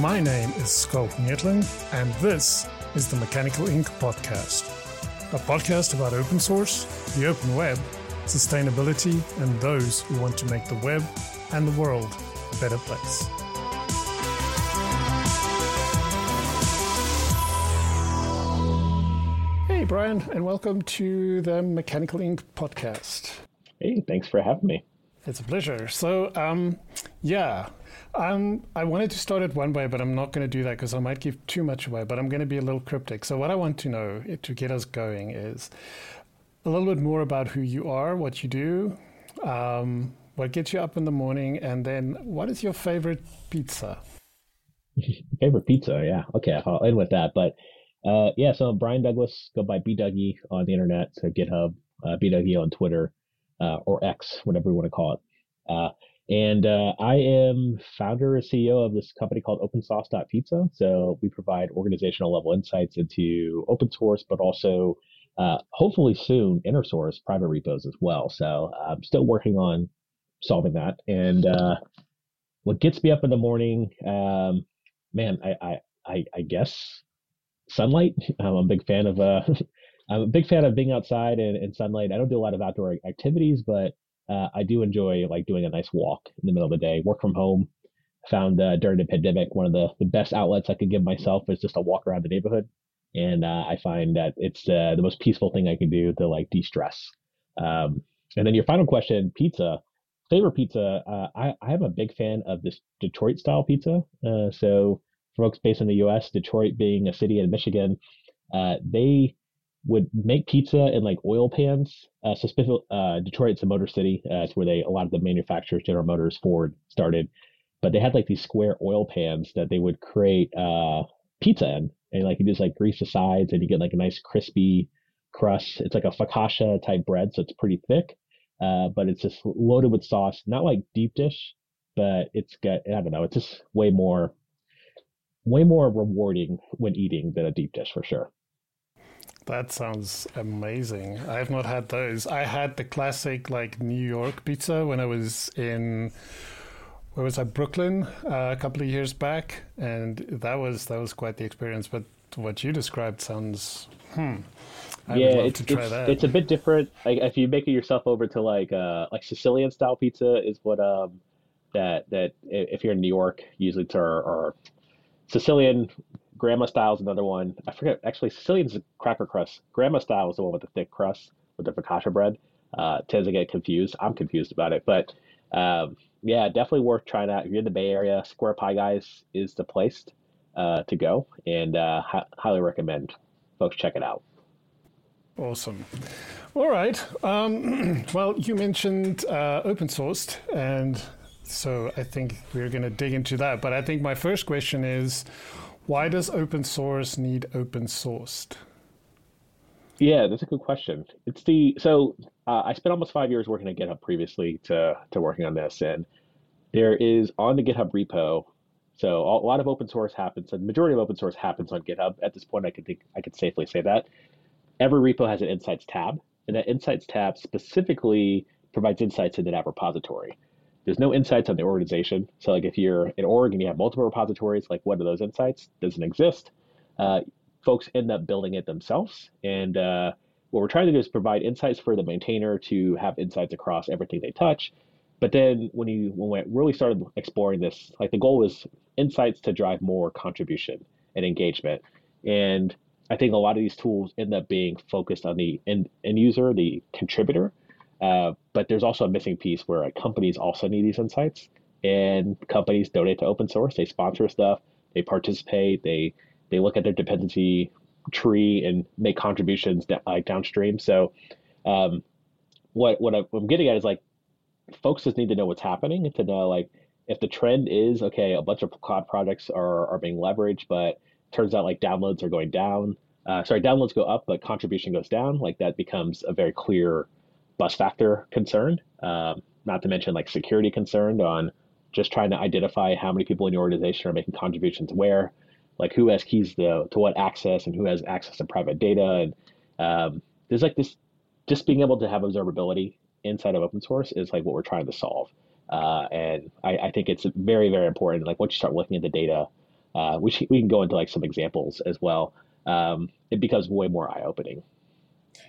My name is Schalk Neethling, and this is the Mechanical Ink podcast, a podcast about open source, the open web, sustainability, and those who want to make the web and the world a better place. Hey, Brian, and welcome to the Mechanical Ink podcast. Hey, thanks for having me. It's a pleasure. So, um, yeah, um, I wanted to start it one way, but I'm not going to do that because I might give too much away. But I'm going to be a little cryptic. So, what I want to know to get us going is a little bit more about who you are, what you do, um, what gets you up in the morning, and then what is your favorite pizza? favorite pizza, yeah. Okay, I'll end with that. But uh, yeah, so Brian Douglas, go by BDougie on the internet, so GitHub, uh, BDougie on Twitter, uh, or X, whatever you want to call it. And uh, I am founder and CEO of this company called OpenSauced.pizza. So we provide organizational level insights into open source, but also uh, hopefully soon inner source private repos as well. So I'm still working on solving that. And uh, what gets me up in the morning, um, man, I, I, I, guess sunlight. I'm a big fan of. Uh, I'm a big fan of being outside and, and sunlight. I don't do a lot of outdoor activities, but uh, I do enjoy like doing a nice walk in the middle of the day. Work from home. Found uh, during the pandemic one of the, the best outlets I could give myself is just a walk around the neighborhood, and uh, I find that it's uh, the most peaceful thing I can do to like de stress. Um, and then your final question, pizza. Favorite pizza? Uh, I I am a big fan of this Detroit style pizza. Uh, so folks based in the U.S., Detroit being a city in Michigan, they would make pizza in like oil pans. Uh, so uh, Detroit's a motor city. Uh, it's where they a lot of the manufacturers, General Motors, Ford started. But they had like these square oil pans that they would create uh, pizza in, and like you just like grease the sides, and you get like a nice crispy crust. It's like a focaccia type bread, so it's pretty thick, uh, but it's just loaded with sauce. Not like deep dish, but it's got I don't know. It's just way more, way more rewarding when eating than a deep dish for sure. That sounds amazing. I have not had those. I had the classic like New York pizza when I was in where was I Brooklyn uh, a couple of years back, and that was that was quite the experience. But what you described sounds hmm. I yeah, it's, it's, it's, a bit different. Like if you make it yourself over to like uh like Sicilian style pizza is what um that that if you're in New York usually it's our Sicilian Grandma style is another one. I forget. Actually, Sicilian's cracker crust. Grandma style is the one with the thick crust with the focaccia bread. Uh, tends to get confused. I'm confused about it, but um, yeah, definitely worth trying out. If you're in the Bay Area, Square Pie Guys is the place uh, to go, and uh, hi- highly recommend folks check it out. Awesome. All right. Um, well, you mentioned uh, Open Sauced, and so I think we're going to dig into that. But I think my first question is why does open source need Open Sauced? Yeah, that's a good question. It's the so uh, I spent almost five years working at GitHub previously to to working on this, and there is on the GitHub repo. So a lot of open source happens. And the majority of open source happens on GitHub. At this point, I could think I could safely say that every repo has an insights tab, and that insights tab specifically provides insights into that repository there's no insights on the organization. So like if you're in org and you have multiple repositories, like what are those insights? Doesn't exist. Uh, folks end up building it themselves. And uh, what we're trying to do is provide insights for the maintainer to have insights across everything they touch. But then when you when we really started exploring this, like the goal was insights to drive more contribution and engagement. And I think a lot of these tools end up being focused on the end, end user, the contributor, uh, but there's also a missing piece where like, companies also need these insights, and companies donate to open source. They sponsor stuff, they participate, they they look at their dependency tree and make contributions like downstream. So, um, what what I'm getting at is like, folks just need to know what's happening to know like if the trend is okay, a bunch of cloud projects are are being leveraged, but turns out like downloads are going down. Uh, sorry, downloads go up, but contribution goes down. Like that becomes a very clear bus factor concern, um, not to mention like security concern on just trying to identify how many people in your organization are making contributions where, like who has keys to, to what access and who has access to private data. And um, there's like this, just being able to have observability inside of open source is like what we're trying to solve. Uh, and I, I, think it's very, very important. Like once you start looking at the data, uh, we we can go into like some examples as well. Um, it becomes way more eye opening.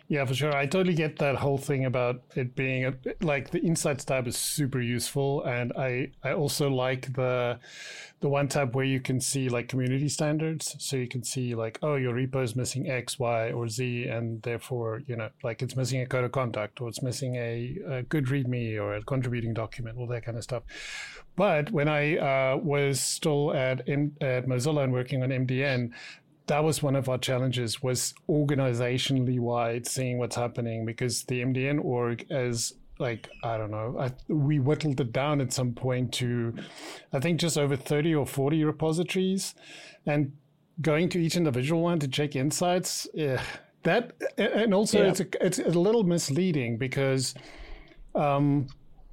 Yeah, for sure. I totally get that whole thing about it being a, like the Insights tab is super useful, and I I also like the the one tab where you can see like community standards, so you can see like oh your repo is missing X, Y, or Z, and therefore you know like it's missing a code of conduct or it's missing a, a good README or a contributing document, all that kind of stuff. But when I uh, was still at M- at Mozilla and working on MDN, that was one of our challenges was organizationally wide seeing what's happening because the MDN org as like I don't know, I, we whittled it down at some point to I think just over 30 or 40 repositories and going to each individual one to check insights yeah, that and also yeah. it's a, it's a little misleading because um,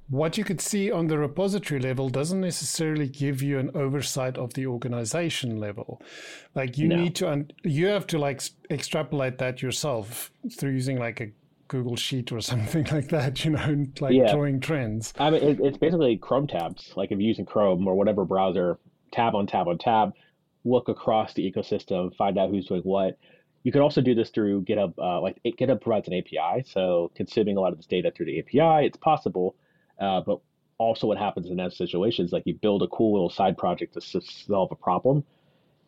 what you could see on the repository level doesn't necessarily give you an oversight of the organization level. Like you no. need to un- you have to like extrapolate that yourself through using like a google sheet or something like that you know like yeah. drawing trends. I mean it, it's basically chrome tabs. Like if you're using chrome or whatever browser tab on tab on tab look across the ecosystem find out who's doing what. You could also do this through github uh, like github provides an api so consuming a lot of this data through the api it's possible uh, but also, what happens in that situation is like you build a cool little side project to solve a problem.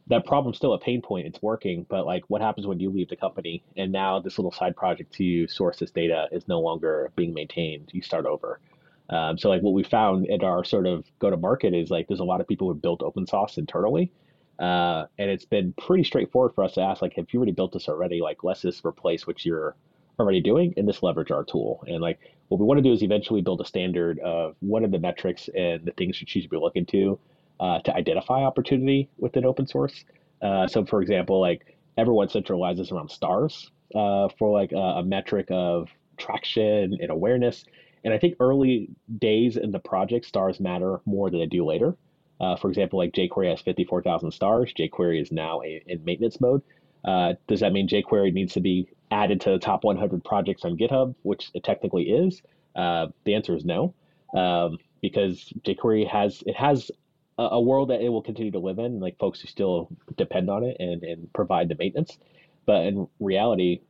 That problem's still a pain point. It's working, but like, what happens when you leave the company and now this little side project to source this data is no longer being maintained? You start over. Um, so like what we found in our sort of go to market is like there's a lot of people who built open source internally, uh, and it's been pretty straightforward for us to ask like, have you already built this already? Like, let's just replace what you're already doing and just leverage our tool. And like what we want to do is eventually build a standard of what are the metrics and the things you should be looking to uh, to identify opportunity within open source. Uh, so for example, like everyone centralizes around stars uh, for like a, a, metric of traction and awareness. And I think early days in the project, stars matter more than they do later. Uh, for example, like jQuery has 54,000 stars. jQuery is now a, in maintenance mode. Uh, does that mean jQuery needs to be added to the top 100 projects on GitHub, which it technically is? Uh, the answer is no, um, because jQuery has it has a, a, world that it will continue to live in, like folks who still depend on it and, and provide the maintenance. But in reality,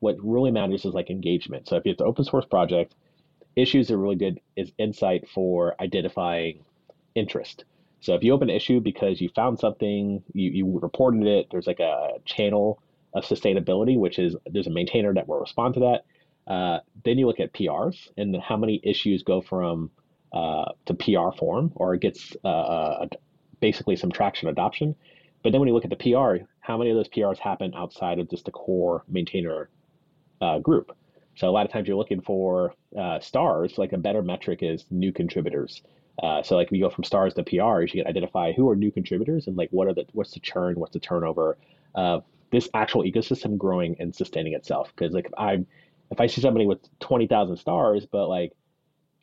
what really matters is like engagement. So if it's an open source project, issues are really good is insight for identifying interest. So if you open an issue because you found something, you, you reported it, there's like a channel of sustainability, which is there's a maintainer that will respond to that. Uh, then you look at PRs and how many issues go from uh, to PR form or it gets uh, uh, basically some traction adoption. But then when you look at the PR, how many of those PRs happen outside of just the core maintainer uh, group? So a lot of times you're looking for uh, stars. Like a better metric is new contributors. Uh, so like if you go from stars to PRs, you can identify who are new contributors and like what are the what's the churn, what's the turnover of this actual ecosystem growing and sustaining itself. Because like if I if I see somebody with twenty thousand stars, but like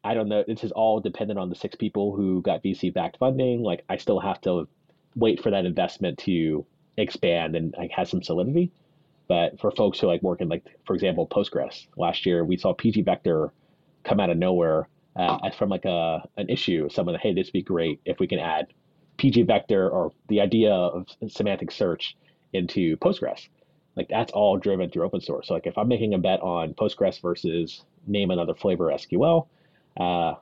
I don't know, this is all dependent on the six people who got VC backed funding. Like I still have to wait for that investment to expand and like have some solidity. But for folks who like work in like for example Postgres, last year we saw PG Vector come out of nowhere uh, from like a an issue. Someone, hey, this would be great if we can add PG Vector or the idea of semantic search into Postgres. Like that's all driven through open source. So like if I'm making a bet on Postgres versus name another flavor SQL, uh,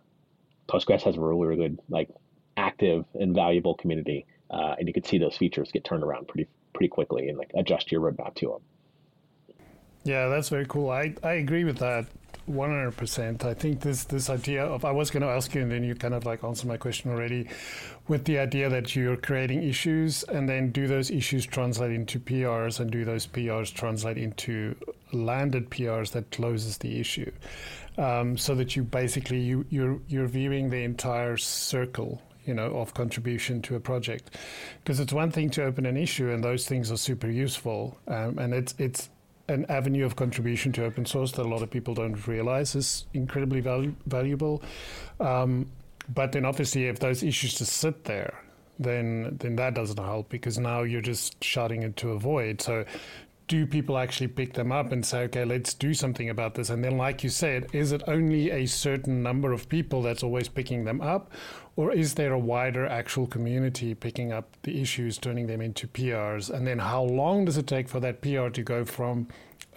Postgres has a really, really good like active and valuable community, uh, and you can see those features get turned around pretty pretty quickly and like adjust your roadmap to them. Yeah, that's very cool. I, I agree with that. 100%. I think this this idea of I was going to ask you and then you kind of like answered my question already with the idea that you're creating issues and then do those issues translate into PRs and do those PRs translate into landed PRs that closes the issue. Um, so that you basically you you're you're viewing the entire circle you know of contribution to a project because it's one thing to open an issue and those things are super useful um, and it's it's an avenue of contribution to open source that a lot of people don't realize is incredibly valu- valuable. Um, but then obviously, if those issues just sit there, then then that doesn't help because now you're just shouting into a void. So do people actually pick them up and say, okay, let's do something about this? And then, like you said, is it only a certain number of people that's always picking them up? Or is there a wider actual community picking up the issues, turning them into PRs? And then how long does it take for that PR to go from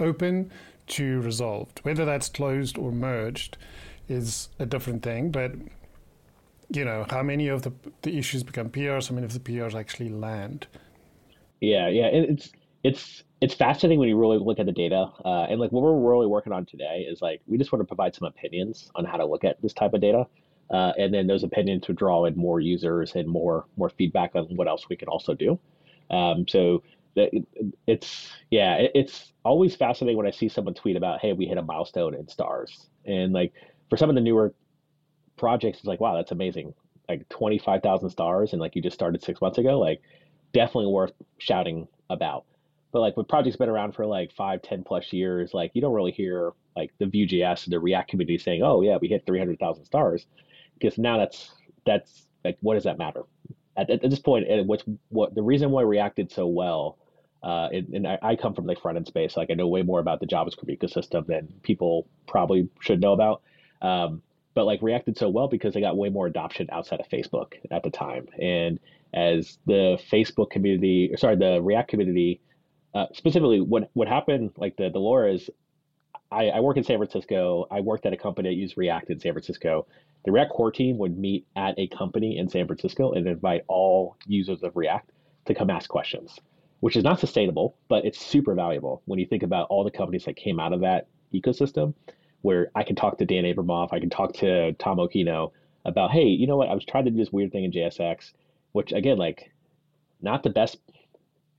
open to resolved? Whether that's closed or merged is a different thing. But, you know, how many of the, the issues become PRs, how many of the PRs actually land? Yeah, yeah. It's, it's, it's fascinating when you really look at the data. Uh, and like what we're really working on today is like we just want to provide some opinions on how to look at this type of data. Uh, and then those opinions would draw in more users and more more feedback on what else we can also do. Um, so that it's yeah, it, it's always fascinating when I see someone tweet about, hey, we hit a milestone in stars, and like for some of the newer projects, it's like, wow, that's amazing, like twenty five thousand stars, and like you just started six months ago, like definitely worth shouting about. But like when projects been around for like five, ten plus years, like you don't really hear like the Vue.js, and the React community saying, "Oh yeah, we hit three hundred thousand stars." Because now that's that's like what does that matter? At, at this point what's what the reason why react did so well uh, and, and I, I, come from the front end space like i know way more about the javascript ecosystem than people probably should know about um, but like reacted so well because they got way more adoption outside of facebook at the time. And as the facebook community sorry the react community uh, specifically what what happened like the the lore is I, I work in San Francisco. I worked at a company that used React in San Francisco. The React core team would meet at a company in San Francisco and invite all users of React to come ask questions, which is not sustainable, but it's super valuable when you think about all the companies that came out of that ecosystem, where I can talk to Dan Abramov, I can talk to Tom Occhino about, hey, you know what? I was trying to do this weird thing in JSX, which again, like, not the best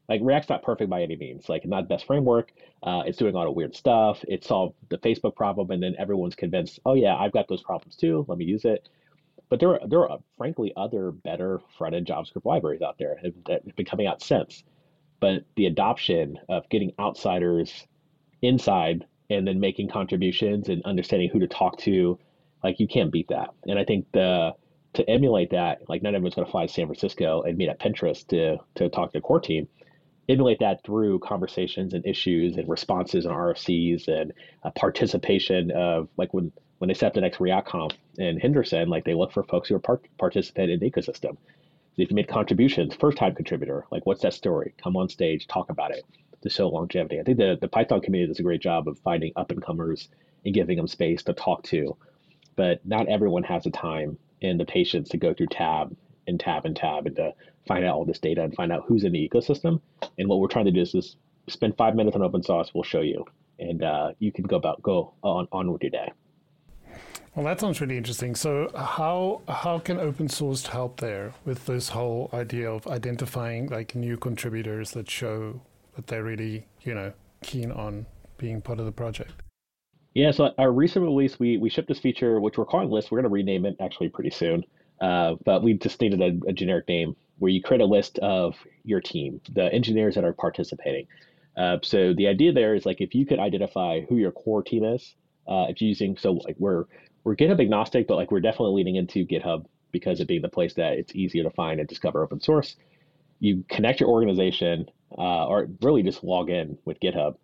like React's not perfect by any means. Like not the best framework. Uh, it's doing a lot of weird stuff. It solved the Facebook problem, and then everyone's convinced, oh yeah, I've got those problems too. Let me use it. But there are there are frankly other better front end JavaScript libraries out there that have been coming out since. But the adoption of getting outsiders inside and then making contributions and understanding who to talk to, like you can't beat that. And I think the to emulate that, like not everyone's going to fly to San Francisco and meet at Pinterest to to talk to the core team emulate that through conversations and issues and responses and RFCs and uh, participation of like when when they set up the next React Conf in Henderson, like they look for folks who are part, participate in the ecosystem. If you made contributions, first time contributor, like what's that story? Come on stage, talk about it to show longevity. I think the, the Python community does a great job of finding up and comers and giving them space to talk to. But not everyone has the time and the patience to go through tab and tab and tab and to find out all this data and find out who's in the ecosystem. And what we're trying to do is just spend five minutes on Open Sauced. We'll show you, and uh, you can go about go on on with your day. Well, that sounds really interesting. So, how how can Open Sauced help there with this whole idea of identifying like new contributors that show that they're really you know keen on being part of the project? Yeah, so our recent release, we we shipped this feature, which we're calling list. We're going to rename it actually pretty soon, uh, but we just needed a, a generic name where you create a list of your team, the engineers that are participating. Uh, so the idea there is like if you could identify who your core team is, uh, if using so like we're we're GitHub agnostic, but like we're definitely leaning into GitHub because of being the place that it's easier to find and discover open source. You connect your organization, uh, or really just log in with GitHub.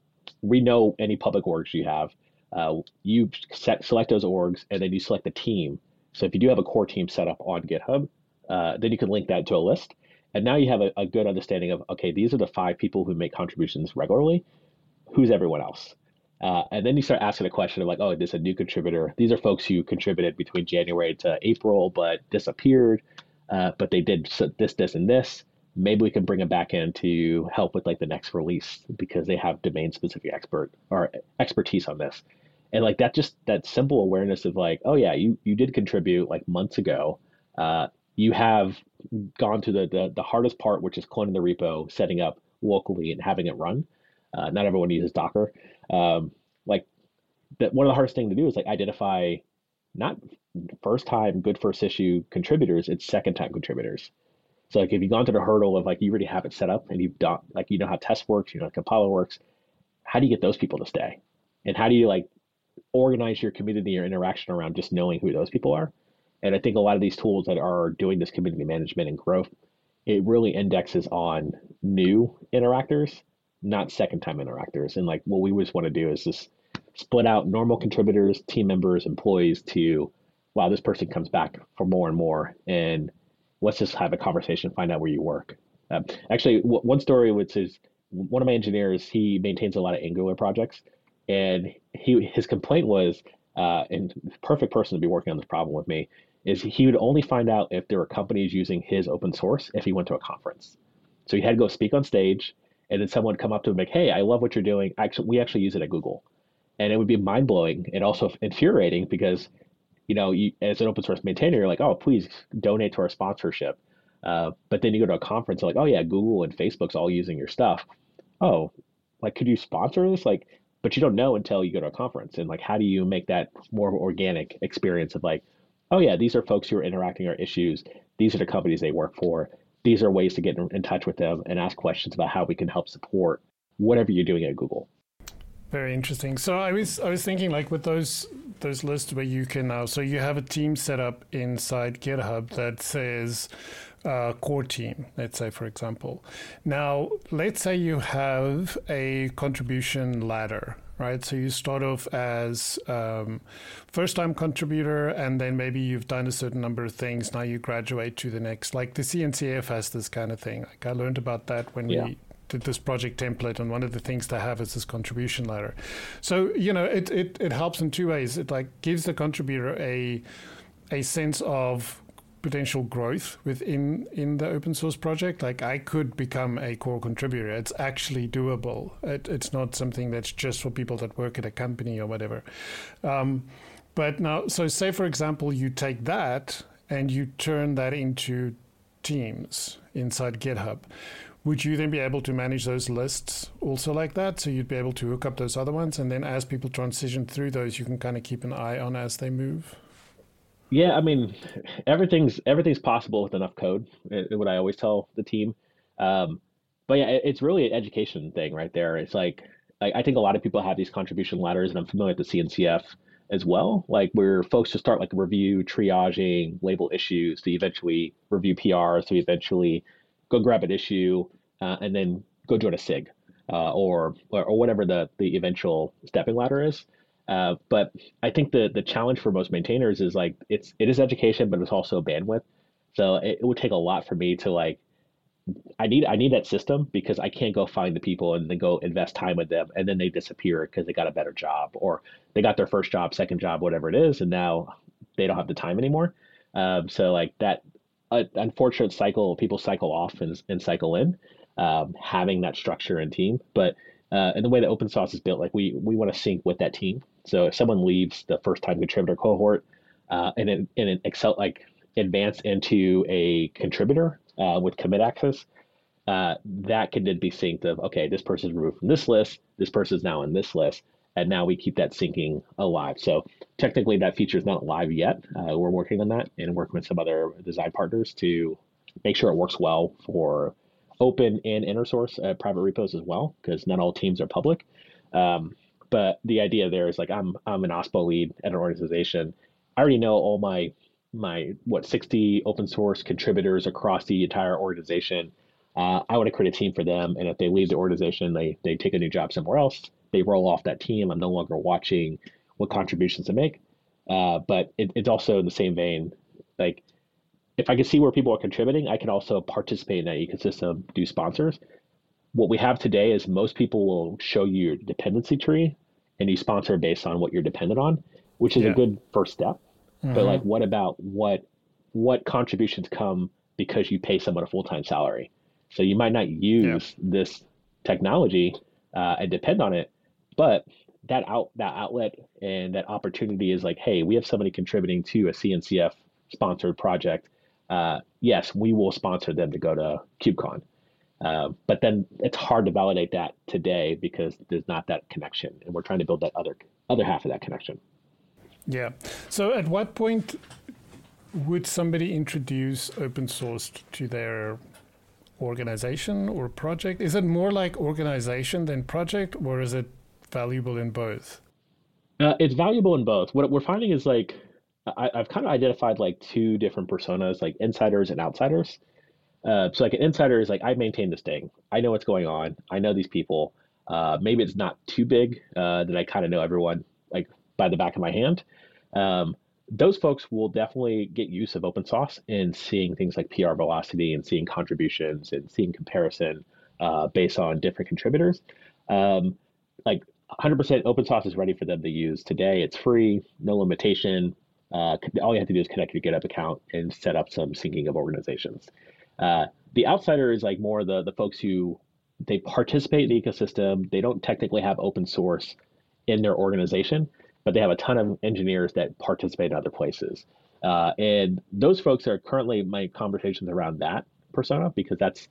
We know any public orgs you have. Uh, you set, select those orgs, and then you select the team. So if you do have a core team set up on GitHub, uh, then you can link that to a list. And now you have a, a, good understanding of, okay, these are the five people who make contributions regularly. Who's everyone else? Uh, and then you start asking a question of like, oh, this is a new contributor. These are folks who contributed between January to April, but disappeared. Uh, but they did this, this, and this. Maybe we can bring them back in to help with like the next release because they have domain specific expert or expertise on this. And like that, just that simple awareness of like, oh yeah, you you did contribute like months ago. Uh, you have gone to the, the, the hardest part, which is cloning the repo, setting up locally, and having it run. Uh, not everyone uses Docker. Um, like that, one of the hardest things to do is like identify not first time good first issue contributors, it's second time contributors. So like if you've gone through the hurdle of like you already have it set up and you've done like you know how test works, you know how compiler works, how do you get those people to stay? And how do you like organize your community or interaction around just knowing who those people are? And I think a lot of these tools that are doing this community management and growth, it really indexes on new interactors not second time interactors. And like what we always want to do is just split out normal contributors, team members, employees to, wow, this person comes back for more and more. And let's just have a conversation, find out where you work. Um, actually, w- one story which is one of my engineers, he maintains a lot of Angular projects. And he his complaint was, uh, and perfect person to be working on this problem with me, is he would only find out if there were companies using his open source if he went to a conference. So he had to go speak on stage, and then someone would come up to him like, "Hey, I love what you're doing. Actually, we actually use it at Google," and it would be mind blowing and also infuriating because, you know, you, as an open source maintainer, you're like, "Oh, please donate to our sponsorship," uh, but then you go to a conference, like, "Oh yeah, Google and Facebook's all using your stuff." Oh, like, could you sponsor this? Like, but you don't know until you go to a conference, and like, how do you make that more organic experience of like, oh yeah, these are folks who are interacting our issues. These are the companies they work for. These are ways to get in, in touch with them and ask questions about how we can help support whatever you're doing at Google. Very interesting. So I was I was thinking like with those those lists where you can now so you have a team set up inside GitHub that says uh, core team, let's say for example. Now let's say you have a contribution ladder right? So you start off as um, first time contributor, and then maybe you've done a certain number of things. Now you graduate to the next. Like the CNCF has this kind of thing. Like I learned about that when yeah. we did this project template, and one of the things they have is this contribution ladder. So you know, it it it helps in two ways. It like gives the contributor a a sense of potential growth within in the open source project. Like I could become a core contributor. It's actually doable. It, it's not something that's just for people that work at a company or whatever. Um, but now, so say for example, you take that and you turn that into teams inside GitHub. Would you then be able to manage those lists also like that? So you'd be able to hook up those other ones, and then as people transition through those, you can kind of keep an eye on as they move. Yeah, I mean, everything's everything's possible with enough code. What I always tell the team. Um, but yeah, it's really an education thing right there. It's like, I think a lot of people have these contribution ladders, and I'm familiar with the CNCF as well. Like where folks just start like review, triaging, label issues, to eventually review PRs, to eventually go grab an issue, uh, and then go join a SIG, uh, or, or whatever the the eventual stepping ladder is. Uh, but I think the the challenge for most maintainers is like it's it is education, but it's also bandwidth. So it, it would take a lot for me to like I need I need that system because I can't go find the people and then go invest time with them and then they disappear because they got a better job or they got their first job, second job, whatever it is, and now they don't have the time anymore. Um, so like that uh, unfortunate cycle, people cycle off and, and cycle in, um, having that structure and team. But uh, and the way that Open Sauced is built, like we we want to sync with that team. So if someone leaves the first time contributor cohort uh, and it, and it excel like advance into a contributor uh, with commit access, uh, that can then be synced of okay, this person is removed from this list, this person is now in this list, and now we keep that syncing alive. So technically, that feature is not live yet. Uh, we're working on that and working with some other design partners to make sure it works well for open and inner source private repos as well, because not all teams are public. Um, but the idea there is like I'm I'm an OSPO lead at an organization. I already know all my my what 60 open source contributors across the entire organization. Uh, I want to create a team for them, and if they leave the organization, they they take a new job somewhere else. They roll off that team. I'm no longer watching what contributions to make. Uh, but it, it's also in the same vein, like if I can see where people are contributing, I can also participate in that ecosystem, do sponsors. What we have today is most people will show you your dependency tree and you sponsor based on what you're dependent on, which is yeah. a good first step. Mm-hmm. But like, what about what what contributions come because you pay someone a full time salary? So you might not use yeah. this technology uh, and depend on it, but that out that outlet and that opportunity is like, hey, we have somebody contributing to a CNCF sponsored project. Uh, yes, we will sponsor them to go to KubeCon. Uh, but then it's hard to validate that today because there's not that connection, and we're trying to build that other other half of that connection. Yeah. So, at what point would somebody introduce Open Sauced to their organization or project? Is it more like organization than project, or is it valuable in both? Uh, it's valuable in both. What we're finding is like I, have kind of identified like two different personas, like insiders and outsiders. Uh, so like an insider is like I maintain this thing. I know what's going on. I know these people. Uh, maybe it's not too big uh, that I kind of know everyone like by the back of my hand. Um, those folks will definitely get use of Open Sauced in seeing things like PR velocity and seeing contributions and seeing comparison uh, based on different contributors. Um, like 100% Open Sauced is ready for them to use today. It's free, no limitation. Uh, all you have to do is connect your GitHub account and set up some syncing of organizations. Uh, the outsider is like more the the folks who they participate in the ecosystem. They don't technically have open source in their organization, but they have a ton of engineers that participate in other places. Uh, and those folks are currently my conversations around that persona because that's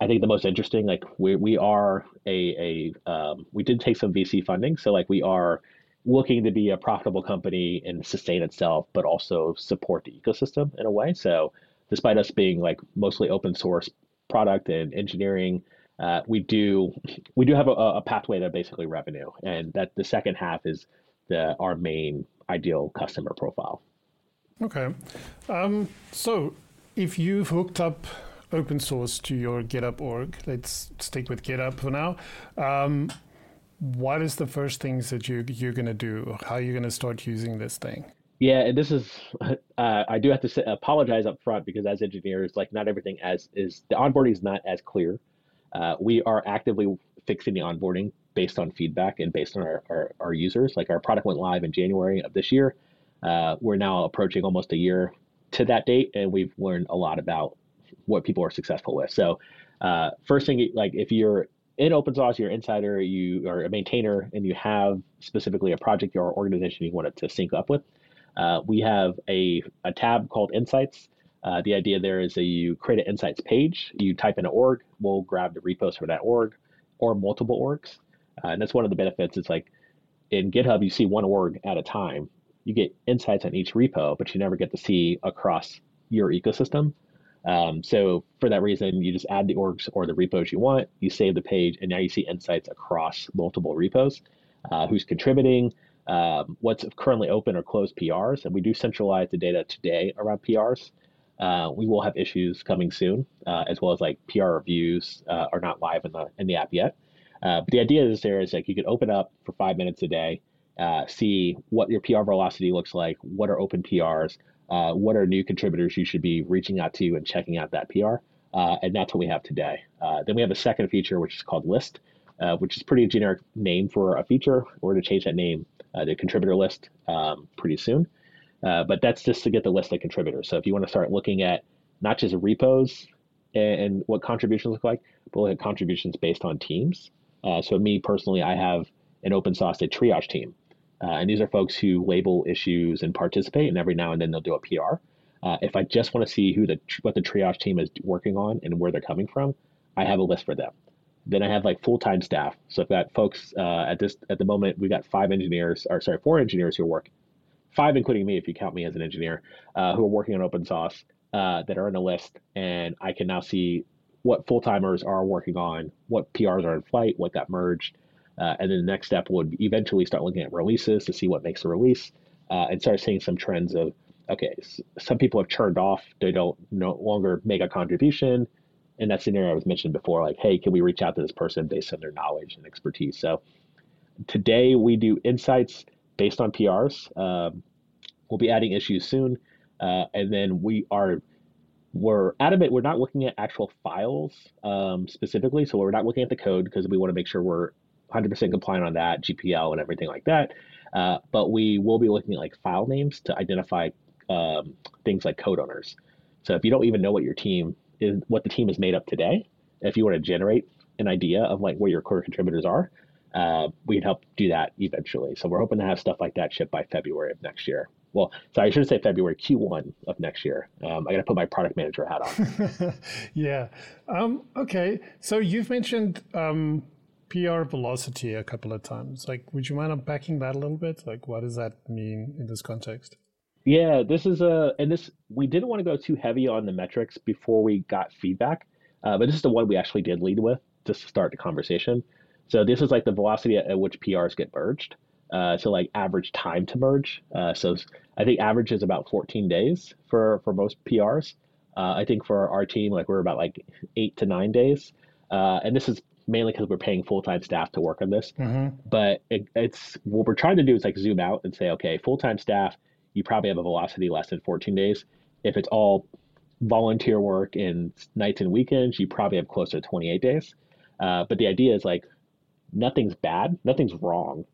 I think the most interesting. Like we we are a a um, we did take some VC funding, so like we are looking to be a profitable company and sustain itself, but also support the ecosystem in a way. So despite us being like mostly open source product and engineering, uh, we do we do have a, a, pathway to basically revenue, and that the second half is the our main ideal customer profile. Okay, um, so if you've hooked up Open Sauced to your GitHub org, let's stick with GitHub for now. Um, what is the first things that you you're to do? How are you to start using this thing? Yeah, and this is uh, I do have to say, apologize up front because as engineers, like not everything as is the onboarding is not as clear. Uh, we are actively fixing the onboarding based on feedback and based on our, our, our users. Like our product went live in January of this year. Uh, we're now approaching almost a year to that date, and we've learned a lot about what people are successful with. So, uh, first thing, like if you're in open source, you're insider, you are a maintainer, and you have specifically a project or organization you want it to sync up with, uh, we have a, a tab called Insights. Uh, the idea there is that you create an Insights page, you type in an org, we'll grab the repos for that org or multiple orgs. Uh, and that's one of the benefits. It's like in GitHub, you see one org at a time. You get insights on each repo, but you never get to see across your ecosystem. Um, so for that reason, you just add the orgs or the repos you want, you save the page, and now you see insights across multiple repos, uh, who's contributing, um, what's currently open or closed PRs, and we do centralize the data today around PRs. Uh, we will have issues coming soon, uh, as well as like PR reviews uh, are not live in the in the app yet. Uh, but the idea is there is like you can open up for five minutes a day, uh, see what your PR velocity looks like, what are open PRs, uh, what are new contributors you should be reaching out to and checking out that PR, and that's what we have today. then we have a second feature which is called List, which is pretty generic name for a feature. We're going to change that name uh, the contributor list um, pretty soon. Uh, but that's just to get the list of contributors. So if you want to start looking at not just repos and, and what contributions look like, but look at contributions based on teams. Uh, so me personally, I have an Open Sauced a triage team. Uh, and these are folks who label issues and participate, and every now and then they'll do a PR. Uh, if I just want to see who the what the triage team is working on and where they're coming from, I have a list for them. Then I have like full time staff. So I've got folks uh, at this at the moment. we've got five engineers, or sorry, four engineers who working, five including me if you count me as an engineer, uh, who are working on Open Sauced uh, that are in a list, and I can now see what full timers are working on, what PRs are in flight, what got merged, uh, and then the next step would eventually start looking at releases to see what makes a release, uh, and start seeing some trends of okay, some people have turned off, they don't no longer make a contribution in that scenario I was mentioned before, like, hey, can we reach out to this person based on their knowledge and expertise? So today we do insights based on PRs. Um, we'll be adding issues soon, uh, and then we are we're adamant we're not looking at actual files um, specifically, so we're not looking at the code because we want to make sure we're 100% compliant on that GPL and everything like that. Uh, but we will be looking at like file names to identify um, things like code owners. So if you don't even know what your team is what the team is made up today. If you want to generate an idea of like what your core contributors are, uh, we can help do that eventually. So we're hoping to have stuff like that shipped by February of next year. Well, sorry, I should say February Q1 of next year. Um, I got to put my product manager hat on. yeah. Um, okay. So you've mentioned um, PR velocity a couple of times. Like, would you mind unpacking that a little bit? Like, what does that mean in this context? Yeah, this is a, and this, we didn't want to go too heavy on the metrics before we got feedback, uh, but this is the one we actually did lead with just to start the conversation. So this is like the velocity at, at which PRs get merged. Uh, so like average time to merge. Uh, so I think average is about 14 days for, for most PRs. Uh, I think for our team, like we're about like eight to nine days. Uh, and this is mainly because we're paying full time staff to work on this. Mm-hmm. But it, it's what we're trying to do is like zoom out and say, okay, full time staff, you probably have a velocity less than 14 days. If it's all volunteer work and nights and weekends, you probably have closer to 28 days. Uh, but the idea is like nothing's bad, nothing's wrong.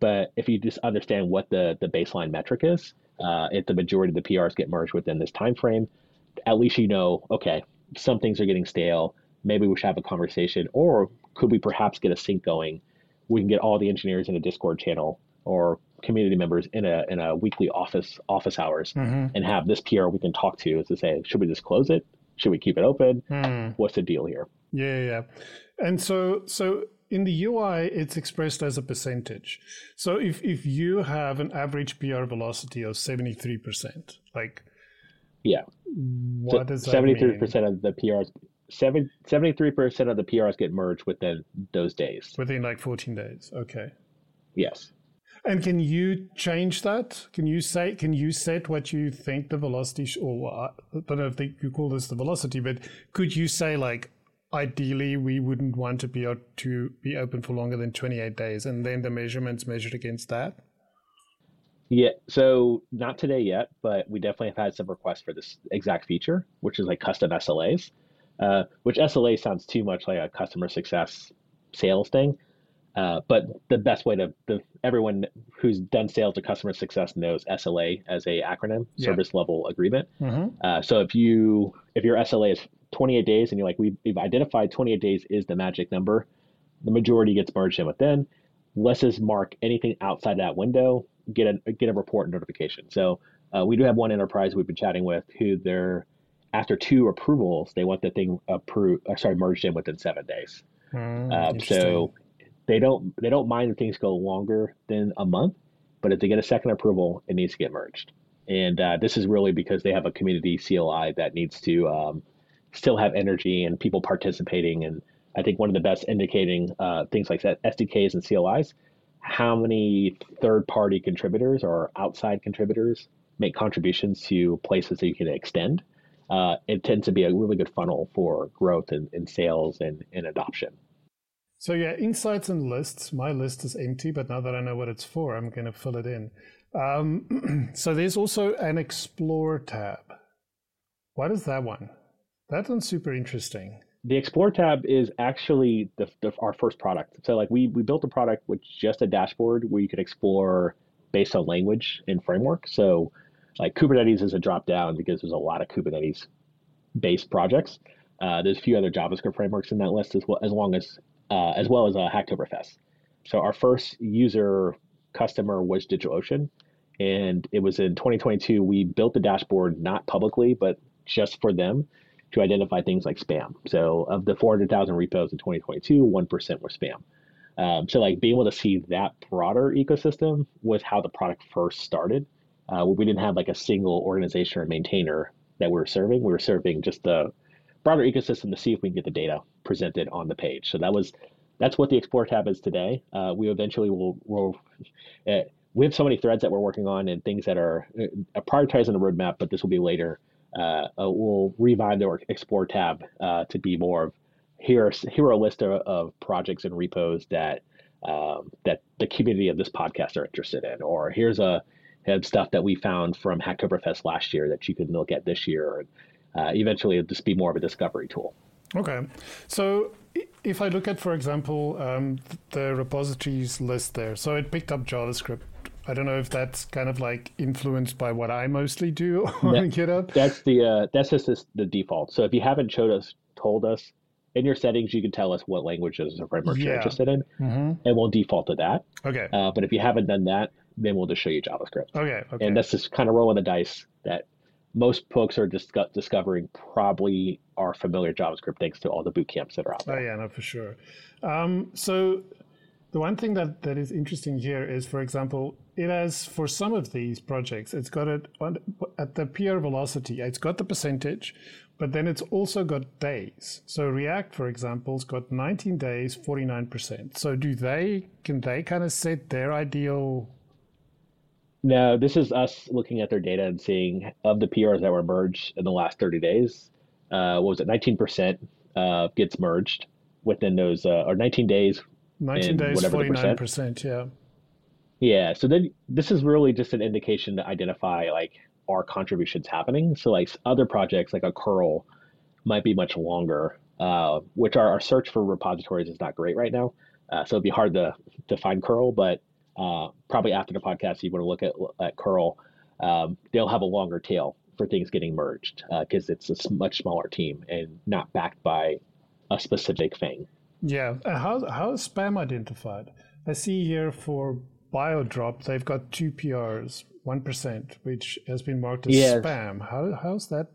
But if you just understand what the, the baseline metric is, uh, if the majority of the PRs get merged within this time frame, at least you know, okay, some things are getting stale. Maybe we should have a conversation, or could we perhaps get a sync going? We can get all the engineers in a Discord channel or community members in a in a weekly office office hours Mm-hmm. and have this PR we can talk to is to say, should we just close it? Should we keep it open? Mm. What's the deal here? Yeah, yeah, yeah. And so, so in the UI, it's expressed as a percentage. So if if you have an average PR velocity of seventy three percent, like Yeah. what does that Seventy three percent of the PRs, 73 percent of the PRs get merged within those days. within like fourteen days? Okay. Yes. And can you change that? Can you say? Can you set what you think the velocity, sh- or I don't know if you call this the velocity, but could you say like, ideally we wouldn't want a PR to be open for longer than twenty eight days, and then the measurements measured against that? Yeah, so not today yet, but we definitely have had some requests for this exact feature, which is like custom SLAs, uh, which SLA sounds too much like a customer success sales thing. Uh, but the best way to the everyone who's done sales or customer success knows SLA as a acronym, Yeah. service level agreement. Mm-hmm. Uh, so if you if your SLA is 28 days and you're like we, we've identified 28 days is the magic number, the majority gets merged in within. Let's just mark anything outside that window, get a get a report notification. So uh, we do have one enterprise we've been chatting with who they're after two approvals they want the thing approved uh, sorry merged in within seven days. Mm, Um, so they don't they don't mind if things go longer than a month, but if they get a second approval, it needs to get merged. And uh, this is really because they have a community CLI that needs to um, still have energy and people participating. And I think one of the best indicating uh, things like that SDKs and CLIs, how many third party contributors or outside contributors make contributions to places that you can extend. Uh, it tends to be a really good funnel for growth and, and sales and, and adoption. So yeah, insights and lists. My list is empty, but now that I know what it's for, I'm going to fill it in. Um, so there's also an Explore tab. What is that one? That one's super interesting. the explore tab is actually the, the, our first product so like we we built a product with just a dashboard where you could explore based on language and framework so like kubernetes is a drop down because there's a lot of kubernetes based projects uh, there's a few other javascript frameworks in that list as well as long as uh, as well as uh, hacktoberfest so our first user customer was digitalocean and it was in 2022 we built the dashboard not publicly but just for them to identify things like spam. So of the 400,000 repos in 2022, 1% were spam. Um, so like being able to see that broader ecosystem was how the product first started. Uh, we didn't have like a single organization or maintainer that we were serving. We were serving just the broader ecosystem to see if we can get the data presented on the page. So that was that's what the Explore tab is today. Uh, we eventually will will uh, we have so many threads that we're working on and things that are uh, prioritized in the roadmap, but this will be later uh, uh, we'll revive the Explore tab uh, to be more of here. Here are a list of, of projects and repos that um, that the community of this podcast are interested in, or here's a have stuff that we found from Hacktoberfest last year that you can look at this year. And uh, eventually, it'll just be more of a discovery tool. Okay. So if I look at, for example, um, the repositories list there, so it picked up JavaScript. I don't know if that's kind of like influenced by what I mostly do on No. GitHub. That's the uh, that's just this, the default. So if you haven't showed us, told us in your settings, you can tell us what languages or frameworks you're Yeah. interested in, hmm and we'll default to that. Okay. Uh, but if you haven't done that, then we'll just show you JavaScript. Okay. Okay. And that's just kind of rolling the dice that most folks are disco- discovering probably are familiar JavaScript thanks to all the boot camps that are out there. Oh yeah, no, for sure. Um, so the one thing that, that is interesting here is, for example, it has for some of these projects, it's got it on, at the PR velocity. It's got the percentage, but then it's also got days. So React, for example, has got 19 days, 49%. So do they can they kind of set their ideal? No, this is us looking at their data and seeing of the PRs that were merged in the last 30 days. Uh, what was it? 19% uh, gets merged. within those uh, or 19 days 19 days 49 percent yeah yeah so then this is really just an indication to identify like are contributions happening so like other projects like a curl might be much longer uh, which our, our search for repositories is not great right now uh, so it'd be hard to, to find curl but uh, probably after the podcast you want to look at, at curl um, they'll have a longer tail for things getting merged because uh, it's a much smaller team and not backed by a specific thing. Yeah. How, how is spam identified? I see here for BioDrop, they've got two PRs, 1%, which has been marked as yes. spam. How, how's that?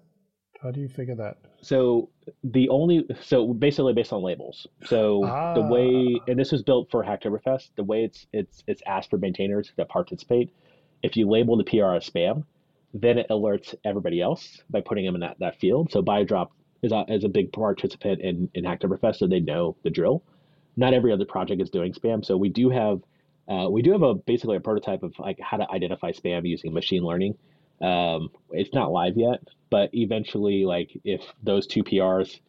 How do you figure that? So the only so basically based on labels. So ah. the way and this was built for Hacktoberfest, the way it's it's it's asked for maintainers that participate. If you label the PR as spam, then it alerts everybody else by putting them in that, that field. So BioDrop is a, is a big participant in, in Hacktoberfest, so they know the drill. Not every other project is doing spam, so we do have uh, we do have a basically a prototype of like how to identify spam using machine learning. Um, it's not live yet, but eventually, like if those two PRs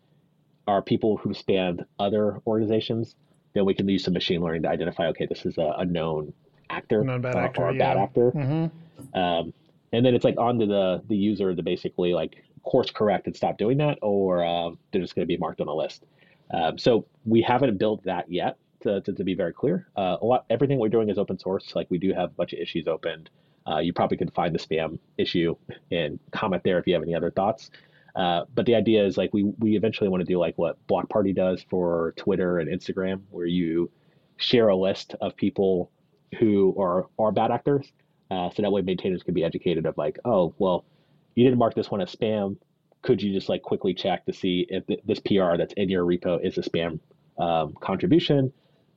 are people who spammed other organizations, then we can use some machine learning to identify okay, this is a, a known actor, bad actor or, a bad actor. Mm-hmm. Um, and then it's like onto the the user to basically like course correct and stop doing that, or uh, they're just going to be marked on a list. Um, so we haven't built that yet. To, to, to be very clear, uh, a lot everything we're doing is open source. Like we do have a bunch of issues opened. Uh, you probably could find the spam issue and comment there if you have any other thoughts. Uh, but the idea is like we we eventually want to do like what Block Party does for Twitter and Instagram, where you share a list of people who are are bad actors, uh, so that way maintainers can be educated of like, oh well, you didn't mark this one as spam. Could you just like quickly check to see if th- this PR that's in your repo is a spam um, contribution?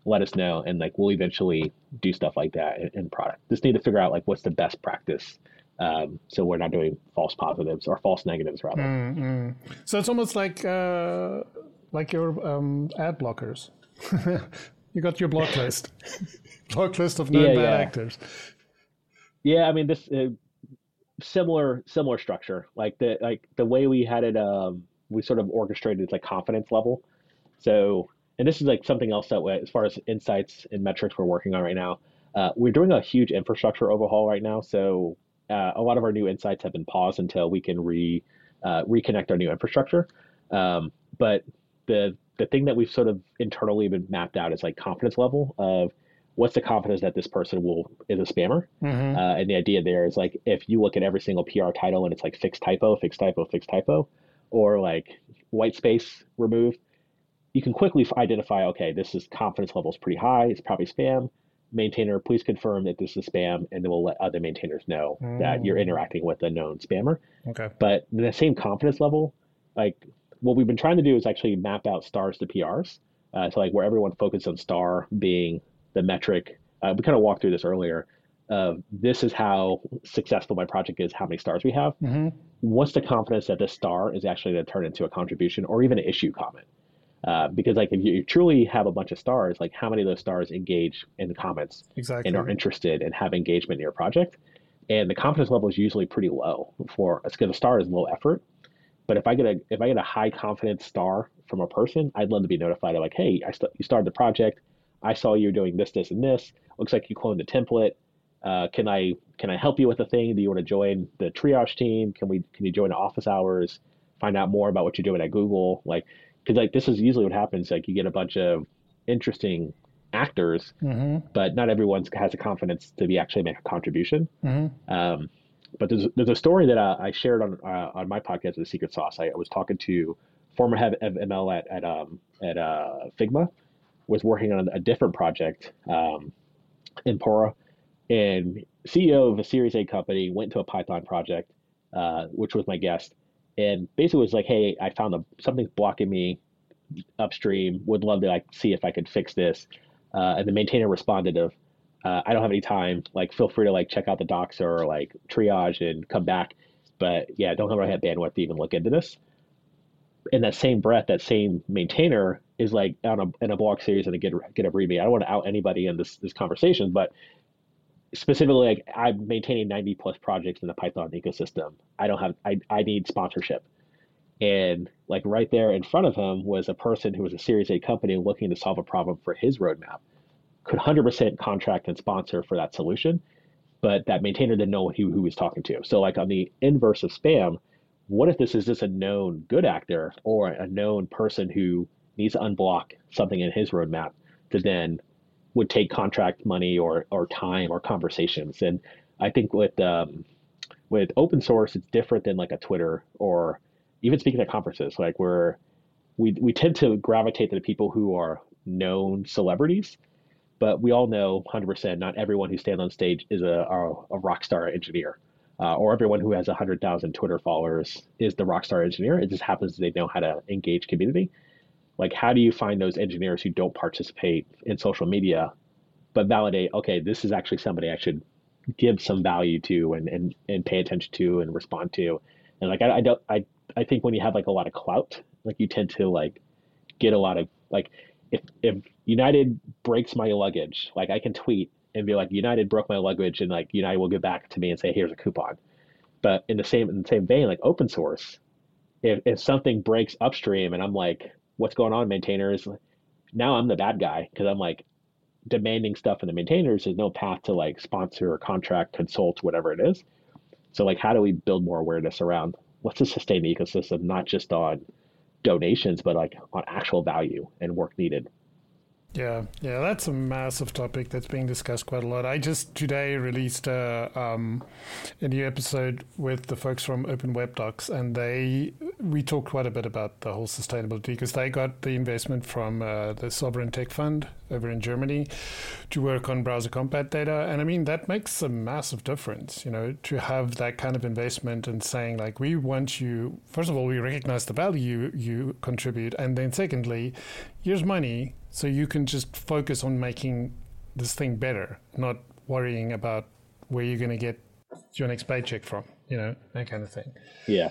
Let us know, and like we'll eventually do stuff like that in, in product. Just need to figure out like what's the best practice, um, so we're not doing false positives or false negatives rather. Mm-hmm. So it's almost like uh, like your um, ad blockers. you got your block list, block list of known yeah, bad yeah. actors. Yeah, I mean this uh, similar similar structure. Like the like the way we had it, um, we sort of orchestrated like confidence level. So, and this is like something else that way as far as insights and metrics we're working on right now. Uh, we're doing a huge infrastructure overhaul right now, so uh, a lot of our new insights have been paused until we can re uh, reconnect our new infrastructure. Um, but the the thing that we've sort of internally been mapped out is like confidence level of what's the confidence that this person will is a spammer? Mm-hmm. Uh, and the idea there is like if you look at every single PR title and it's like fixed typo, fixed typo, fixed typo, or like white space removed, you can quickly identify okay, this is confidence level is pretty high, it's probably spam. Maintainer, please confirm that this is spam, and then we'll let other maintainers know mm. that you're mm. interacting with a known spammer. Okay. But the same confidence level, like what we've been trying to do is actually map out stars to PRs. Uh, so like where everyone focuses on star being the metric. Uh, we kind of walked through this earlier. Uh, this is how successful my project is, how many stars we have. Mm-hmm. What's the confidence that this star is actually going to turn into a contribution or even an issue comment? Uh, because like if you truly have a bunch of stars, like how many of those stars engage in the comments exactly. and are interested and have engagement in your project? And the confidence level is usually pretty low for because a star is low effort. But if I get a if I get a high confidence star from a person, I'd love to be notified of like, hey, I st- you started the project I saw you doing this, this, and this. Looks like you cloned the template. Uh, can I can I help you with a thing? Do you want to join the triage team? Can we can you join the office hours? Find out more about what you're doing at Google. Like, because like this is usually what happens. Like you get a bunch of interesting actors, mm-hmm. but not everyone has the confidence to be actually make a contribution. Mm-hmm. Um, but there's there's a story that uh, I shared on uh, on my podcast, The Secret Sauce. I, I was talking to former head of ML at at um, at uh, Figma, was working on a different project um, in Pora, and CEO of a Series A company went to a Python project, uh, which was my guest, and basically was like, "Hey, I found a, something's blocking me upstream. Would love to like see if I could fix this." Uh, and the maintainer responded of, uh, "I don't have any time. Like, feel free to like check out the docs or like triage and come back." But yeah, don't really have bandwidth to even look into this. In that same breath, that same maintainer is like on a in a blog series and a get get a readme. I don't want to out anybody in this this conversation, but specifically like I'm maintaining 90 plus projects in the Python ecosystem. I don't have I, I need sponsorship. And like right there in front of him was a person who was a Series A company looking to solve a problem for his roadmap. Could 100% contract and sponsor for that solution, but that maintainer didn't know who, who he was talking to. So, like on the inverse of spam, what if this is just a known good actor or a known person who needs to unblock something in his roadmap to then would take contract money or or time or conversations? And I think with um, with open source, it's different than like a Twitter or even speaking at conferences, like where we we tend to gravitate to the people who are known celebrities, but we all know 100% not everyone who stands on stage is a, a, a rock star engineer. Uh, or everyone who has 100,000 Twitter followers is the rock star engineer. It just happens they know how to engage community. Like, how do you find those engineers who don't participate in social media, but validate, okay, this is actually somebody I should give some value to and, and, and pay attention to and respond to. And like, I, I don't, I, I think when you have like a lot of clout, like you tend to like get a lot of like, if, if United breaks my luggage, like I can tweet and be like, United broke my luggage and like United will get back to me and say, here's a coupon. But in the same, in the same vein, like open source, if, if something breaks upstream and I'm like, what's going on maintainers? Now I'm the bad guy because I'm like, demanding stuff from the maintainers, there's no path to like sponsor or contract, consult, whatever it is. So like, how do we build more awareness around what's to sustain the ecosystem, not just on donations, but like on actual value and work needed? Yeah, yeah, that's a massive topic that's being discussed quite a lot. I just today released a, um, a new episode with the folks from Open Web Docs, and they we talked quite a bit about the whole sustainability because they got the investment from uh, the Sovereign Tech Fund over in Germany to work on browser compat data, and I mean that makes a massive difference. You know, to have that kind of investment and saying like we want you. First of all, we recognize the value you contribute, and then secondly, here's money so you can just focus on making this thing better, not worrying about where you're going to get your next paycheck from, you know, that kind of thing. Yeah.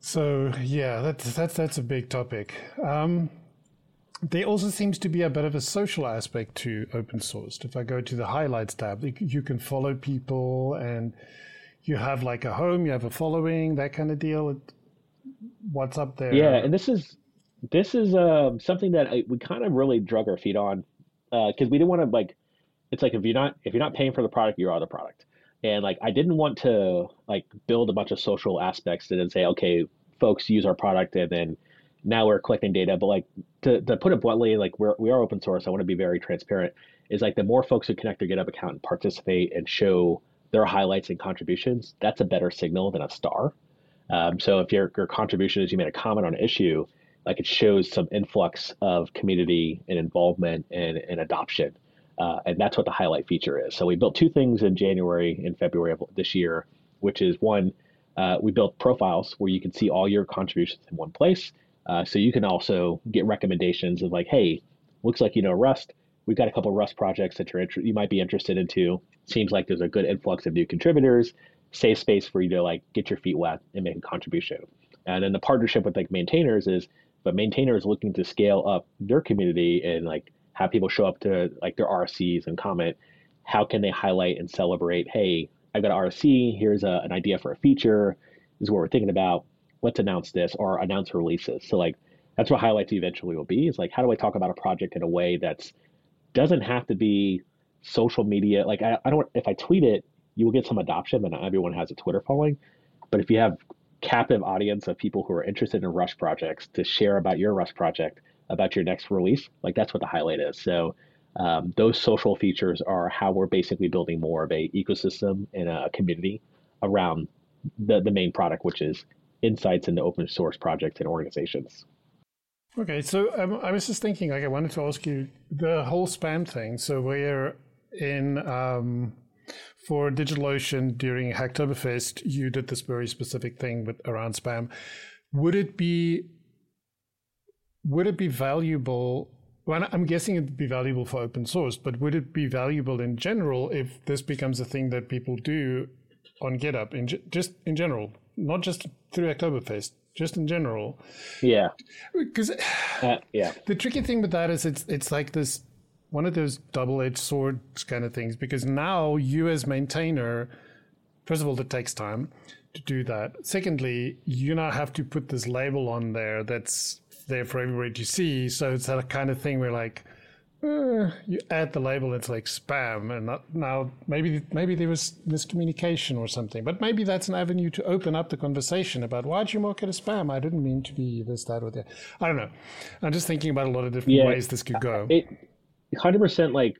So yeah, that's that's that's a big topic. Um, there also seems to be a bit of a social aspect to open source. If I go to the highlights tab, you can follow people and you have like a home, you have a following, that kind of deal. What's up there? Yeah, and this is this is um, something that I, we kind of really drug our feet on because uh, we didn't want to like. It's like if you're not if you're not paying for the product, you are the product. And like I didn't want to like build a bunch of social aspects and then say, okay, folks use our product and then now we're collecting data. But like to, to put it bluntly, like we're we are open source. I want to be very transparent. Is like the more folks who connect their GitHub account and participate and show their highlights and contributions, that's a better signal than a star. Um, so if your your contribution is you made a comment on an issue, like it shows some influx of community and involvement and, and adoption. Uh, and that's what the highlight feature is. So we built two things in January and February of this year, which is one, uh, we built profiles where you can see all your contributions in one place. Uh, so you can also get recommendations of like, hey, looks like you know Rust. We've got a couple Rust projects that you're you might be interested into. Seems like there's a good influx of new contributors. Safe space for you to like get your feet wet and make a contribution. And then the partnership with like maintainers is but maintainers looking to scale up their community and like have people show up to like their RCs and comment, how can they highlight and celebrate? Hey, I've got an RC. Here's a, an idea for a feature. This is what we're thinking about. Let's announce this or announce releases. So like that's what highlights eventually will be. Is like how do I talk about a project in a way that's doesn't have to be social media. Like I, I don't if I tweet it, you will get some adoption, but not everyone has a Twitter following. But if you have captive audience of people who are interested in Rust projects to share about your Rust project, about your next release. Like that's what the highlight is. So um, those social features are how we're basically building more of a ecosystem and a community around the, the main product, which is insights into open source projects and organizations. Okay, so um, I was just thinking, like, I wanted to ask you the whole spam thing. So we're in um, for DigitalOcean during Hacktoberfest, you did this very specific thing with around spam. Would it be would it be valuable? Well, I'm guessing it'd be valuable for open source, but would it be valuable in general if this becomes a thing that people do on GitHub, in just in general, not just through Hacktoberfest, just in general? Yeah, because uh, yeah, the tricky thing with that is it's it's like this one of those double-edged swords kind of things because now you as maintainer first of all it takes time to do that. Secondly, you now have to put this label on there that's there for everybody to see. So it's that kind of thing where like uh, you add the label, it's like spam, and not, now maybe maybe there was miscommunication or something. But maybe that's an avenue to open up the conversation about why'd you mark it as spam? I didn't mean to be this, that, or that. I don't know. I'm just thinking about a lot of different yeah, ways this could go. It, Hundred percent. Like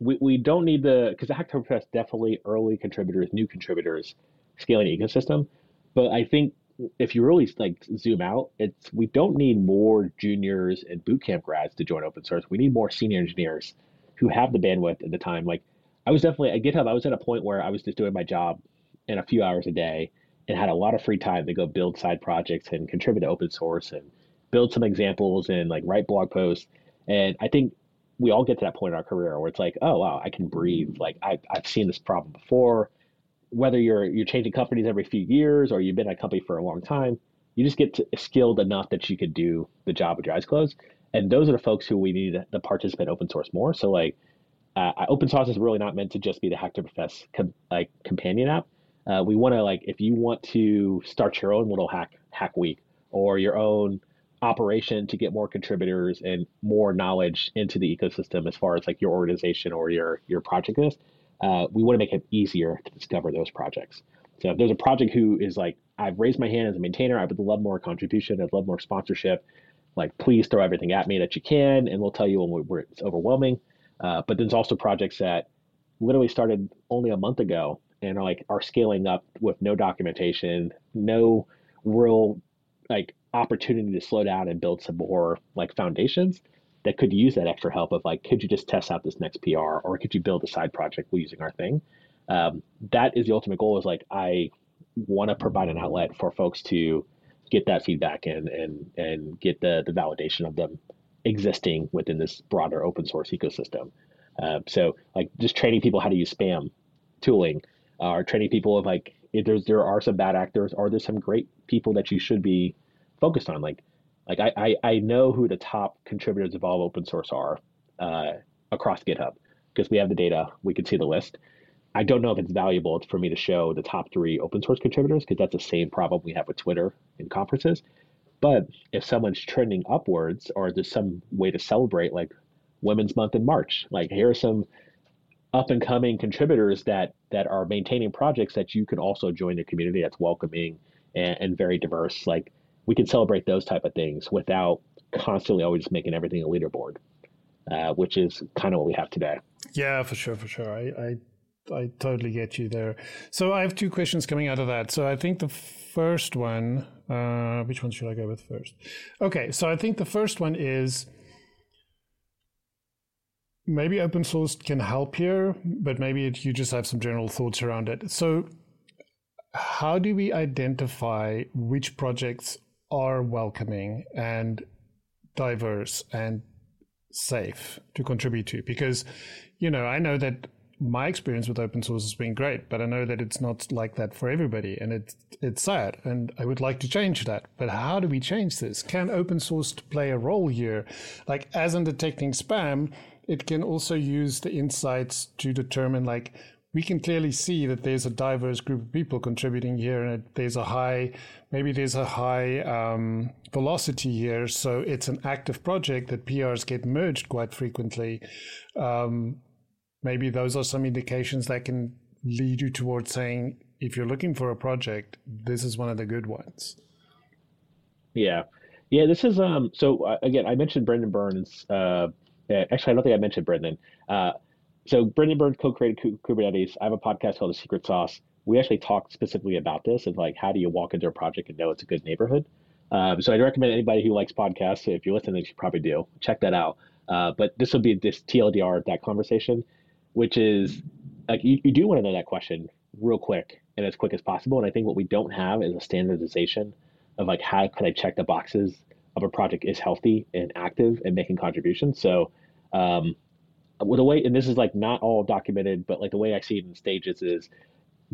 we, we don't need the because the Hacktoberfest definitely early contributors, new contributors, scaling ecosystem. But I think if you really like zoom out, it's we don't need more juniors and bootcamp grads to join open source. We need more senior engineers who have the bandwidth at the time. Like I was definitely at GitHub, I was at a point where I was just doing my job in a few hours a day and had a lot of free time to go build side projects and contribute to open source and build some examples and like write blog posts. And I think we all get to that point in our career where it's like, oh wow, I can breathe. Like I, I've seen this problem before whether you're you're changing companies every few years or you've been at a company for a long time, you just get skilled enough that you could do the job with your eyes closed. And those are the folks who we need to participate open source more. So like, uh, Open Sauced is really not meant to just be the Hacktoberfest com- like companion app. Uh, we want to like if you want to start your own little hack hack week or your own operation to get more contributors and more knowledge into the ecosystem as far as like your organization or your your project is uh, we want to make it easier to discover those projects. So if there's a project who is like, I've raised my hand as a maintainer, I would love more contribution, I'd love more sponsorship. Like, please throw everything at me that you can, and we'll tell you when we're, it's overwhelming. Uh, but there's also projects that literally started only a month ago and are like are scaling up with no documentation, no real like opportunity to slow down and build some more like foundations that could use that extra help of like, could you just test out this next PR or could you build a side project using our thing? Um, that is the ultimate goal is like, I want to provide an outlet for folks to get that feedback and, and, and get the, the validation of them existing within this broader open source ecosystem. Uh, so like just training people how to use spam tooling uh, or training people of like, if there's, there are some bad actors, are there some great people that you should be focused on? Like like I, I, I know who the top contributors of all open source are uh, across GitHub because we have the data. We can see the list. I don't know if it's valuable for me to show the top three open source contributors because that's the same problem we have with Twitter and conferences. But if someone's trending upwards or there's some way to celebrate like Women's Month in March, like here are some up and coming contributors that that are maintaining projects that you can also join the community that's welcoming and, and very diverse. Like we can celebrate those type of things without constantly always making everything a leaderboard, uh, which is kind of what we have today. Yeah, for sure, for sure. I, I I totally get you there. So I have two questions coming out of that. So I think the first one, uh, which one should I go with first? Okay, so I think the first one is maybe Open Sauced can help here, but maybe it, you just have some general thoughts around it. So how do we identify which projects are welcoming and diverse and safe to contribute to. Because you know i know that my experience with open source has been great but i know that it's not like that for everybody and it's it's sad and i would like to change that. But how do we change this? Can Open Sauced play a role here? Like as in detecting spam it can also use the insights to determine like we can clearly see that there's a diverse group of people contributing here and there's a high maybe there's a high um, velocity here. So it's an active project that prs get merged quite frequently. Um, maybe those are some indications that can lead you towards saying if you're looking for a project this is one of the good ones. Yeah. Yeah this is um so uh, again i mentioned brendan burns uh, actually i don't think i mentioned brendan. Uh, so Brendan Burns co-created Kubernetes. I have a podcast called The Secret Sauce. We actually talked specifically about this and like how do you walk into a project and know it's a good neighborhood. Um, so I'd recommend anybody who likes podcasts. If you're listening, you probably do. Check that out. Uh, but this will be this TLDR of that conversation, which is like you, you do want to know that question real quick and as quick as possible. And I think what we don't have is a standardization of like how can I check the boxes of a project is healthy and active and making contributions. So um, the way, and this is like not all documented, but like the way I see it in stages is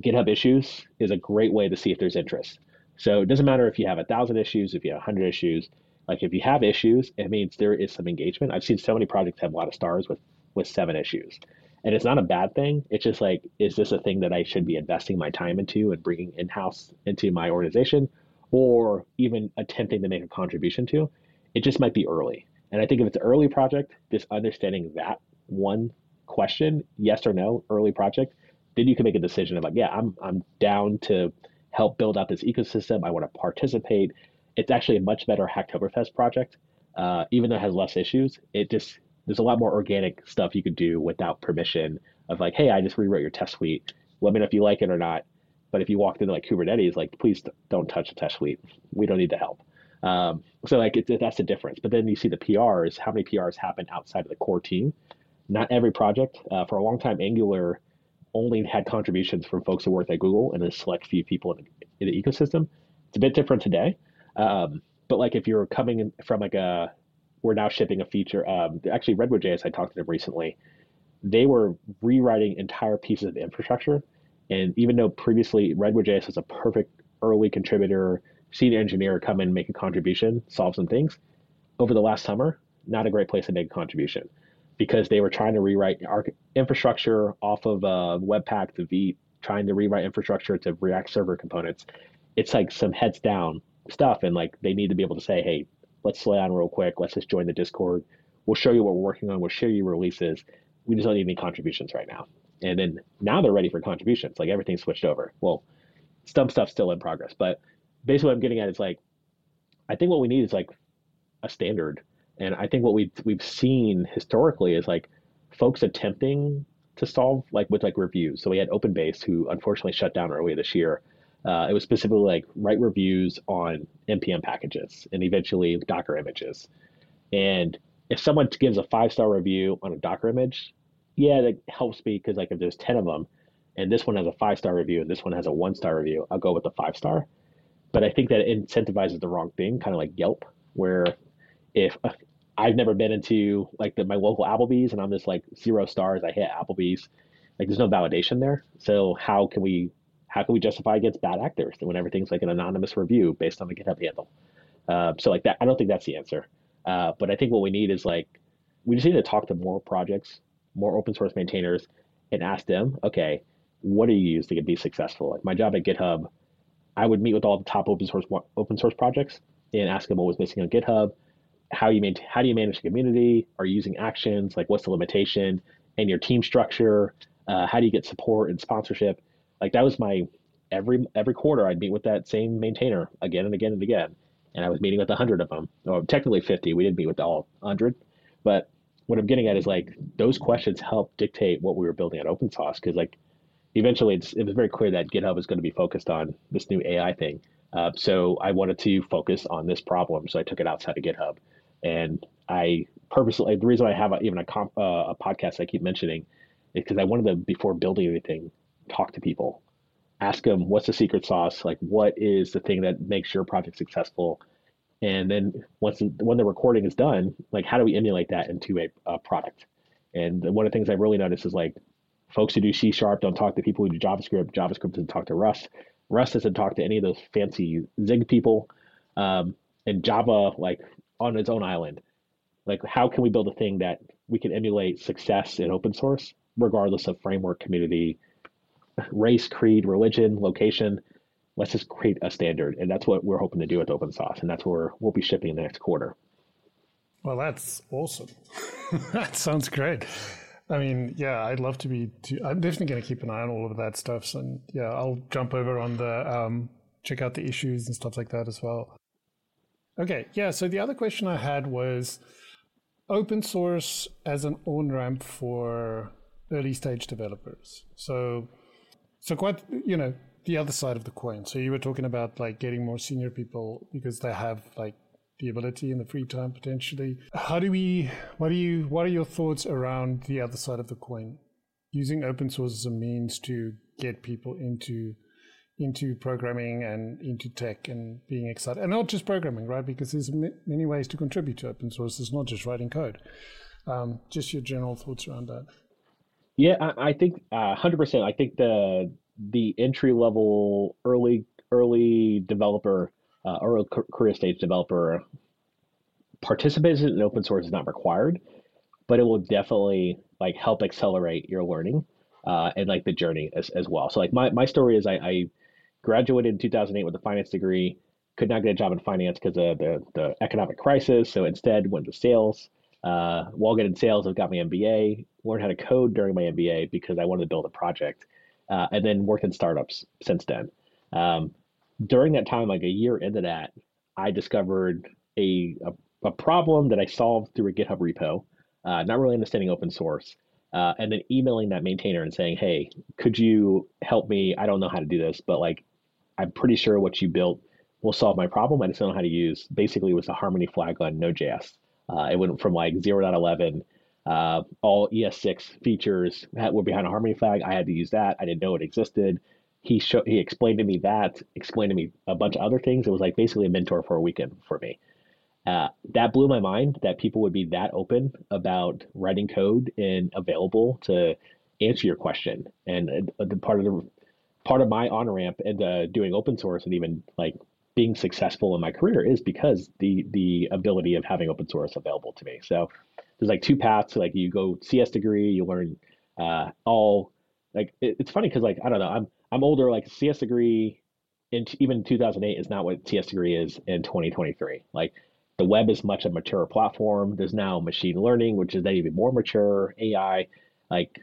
GitHub issues is a great way to see if there's interest. So it doesn't matter if you have a thousand issues, if you have a hundred issues. Like if you have issues, it means there is some engagement. I've seen so many projects have a lot of stars with with seven issues, And it's not a bad thing. It's just like, is this a thing that I should be investing my time into and bringing in house into my organization or even attempting to make a contribution to? It just might be early. And I think if it's an early project, just understanding that one question, yes or no, early project, then you can make a decision of like, yeah, I'm I'm down to help build out this ecosystem. I want to participate. It's actually a much better Hacktoberfest project, uh, even though it has less issues. It just there's a lot more organic stuff you could do without permission of like, hey, I just rewrote your test suite. Let me know if you like it or not. But if you walked into like Kubernetes, like please don't touch the test suite. We don't need the help. Um, so like it, that's the difference. But then you see the PRs. How many PRs happen outside of the core team? Not every project. Uh, for a long time, Angular only had contributions from folks who worked at Google and a select few people in the, in the ecosystem. It's a bit different today. Um, but like if you're coming from like a, we're now shipping a feature. Um, actually, Redwood.js, I talked to them recently. They were rewriting entire pieces of infrastructure, and even though previously Redwood JS was a perfect early contributor, senior engineer come in, make a contribution, solve some things. Over the last summer, not a great place to make a contribution because they were trying to rewrite infrastructure off of uh, Webpack to Vite, trying to rewrite infrastructure to React server components. It's like some heads down stuff, and like they need to be able to say, "Hey, let's slow down real quick. Let's just join the Discord. We'll show you what we're working on. We'll show you releases. We just don't need any contributions right now." And then now they're ready for contributions. Like everything's switched over. Well, some stuff's still in progress, but basically what I'm getting at is like, I think what we need is like a standard. And I think what we've we've seen historically is like folks attempting to solve like with like reviews. So we had OpenBase who unfortunately shut down earlier this year. Uh, it was specifically like write reviews on npm packages and eventually Docker images. And if someone gives a five star review on a Docker image, yeah, that helps me because like if there's ten of them, and this one has a five star review and this one has a one star review, I'll go with the five star. But I think that incentivizes the wrong thing, kind of like Yelp, where if uh, I've never been into like the, my local Applebee's and I'm just like zero stars, I hit Applebee's, like there's no validation there. So how can we how can we justify against bad actors when everything's like an anonymous review based on the GitHub handle? Uh, so like that, I don't think that's the answer. Uh, but I think what we need is like we just need to talk to more projects, more open source maintainers, and ask them, okay, what do you use to be successful? Like my job at GitHub I would meet with all the top open source open source projects and ask them what was missing on GitHub. How you maintain, how do you manage the community? Are you using actions? Like what's the limitation? And your team structure? Uh, how do you get support and sponsorship? Like that was my every every quarter I'd meet with that same maintainer again and again and again. And I was meeting with a hundred of them. Or technically fifty. We didn't meet with all hundred, but what I'm getting at is like those questions help dictate what we were building at open source because like eventually it was very clear that GitHub is going to be focused on this new AI thing. Uh, so I wanted to focus on this problem. So I took it outside of GitHub. And I purposely, the reason I have a, even a, comp, uh, a podcast I keep mentioning is because I wanted to, before building anything, talk to people, ask them what's the secret sauce? Like, what is the thing that makes your project successful? And then once the, when the recording is done, like, how do we emulate that into a, a product? And one of the things I've really noticed is like folks who do C sharp don't talk to people who do JavaScript. JavaScript doesn't talk to Rust. Rust doesn't talk to any of those fancy Zig people. Um, and Java, like on its own island, like how can we build a thing that we can emulate success in open source, regardless of framework, community, race, creed, religion, location? Let's just create a standard, and that's what we're hoping to do with Open Sauced, and that's where we'll be shipping in the next quarter. Well, that's awesome. that sounds great. I mean, yeah, I'd love to be. Too, I'm definitely going to keep an eye on all of that stuff. And yeah, I'll jump over on the um, check out the issues and stuff like that as well. Okay, yeah. So the other question I had was open source as an on ramp for early stage developers. So, so quite you know the other side of the coin. So you were talking about like getting more senior people because they have like the ability and the free time potentially. How do we? What do you? What are your thoughts around the other side of the coin? Using open source as a means to get people into into programming and into tech and being excited, and not just programming, right? Because there's many ways to contribute to open source. It's not just writing code. Um, just your general thoughts around that. Yeah, I, I think uh, hundred uh, percent. I think the the entry level early early developer uh, or a career stage developer, participation in open source is not required, but it will definitely like help accelerate your learning uh, and like the journey as, as well. So like my, my story is I, I graduated in 2008 with a finance degree, could not get a job in finance because of the, the economic crisis. So instead went to sales. Uh, while getting sales, I got my MBA, learned how to code during my MBA because I wanted to build a project, uh, and then worked in startups since then. Um, during that time, like a year into that, I discovered a, a, a problem that I solved through a GitHub repo, uh, not really understanding open source, uh, and then emailing that maintainer and saying, "Hey, could you help me? I don't know how to do this, but like, I'm pretty sure what you built will solve my problem. I just don't know how to use." Basically, it was a Harmony flag on Node.js. Uh, it went from like 0.11 uh, all ES6 features were behind a Harmony flag. I had to use that. I didn't know it existed. He show, he explained to me that, explained to me a bunch of other things. It was like basically a mentor for a weekend for me. Uh, that blew my mind that people would be that open about writing code and available to answer your question. And uh, the part of the part of my on ramp and uh, doing open source and even like being successful in my career is because the the ability of having open source available to me. So there's like two paths. Like you go CS degree, you learn uh, all like it, it's funny because like I don't know, I'm I'm older. Like CS degree in even 2008 is not what CS degree is in 2023. Like the web is much a mature platform. There's now machine learning, which is then even more mature. AI, like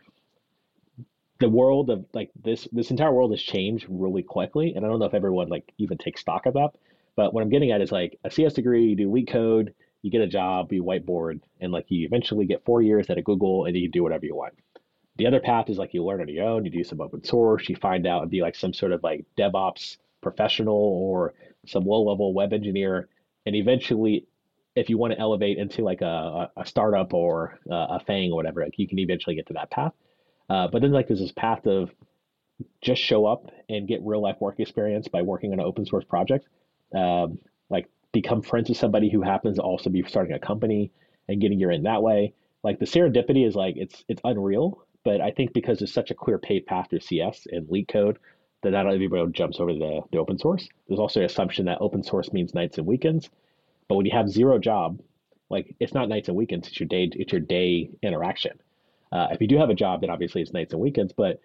the world of like this this entire world has changed really quickly, and I don't know if everyone like even takes stock of that. But what I'm getting at is like a CS degree, you do LeetCode, you get a job, you whiteboard, and like you eventually get four years at a Google and you can do whatever you want. The other path is like you learn on your own, you do some open source, you find out and be like some sort of like DevOps professional or some low level web engineer. And eventually, if you want to elevate into like a, a startup or a FANG or whatever, like you can eventually get to that path. Uh, but then like there's this path of just show up and get real life work experience by working on an open source project. Um, like become friends with somebody who happens to also be starting a company and getting your in that way. Like the serendipity is like it's it's unreal, but I think because there's such a clear paid path through CS and LeetCode that not everybody jumps over the, the open source. There's also an assumption that open source means nights and weekends. But when you have zero job, like it's not nights and weekends, it's your day it's your day interaction. Uh, if you do have a job, then obviously it's nights and weekends. But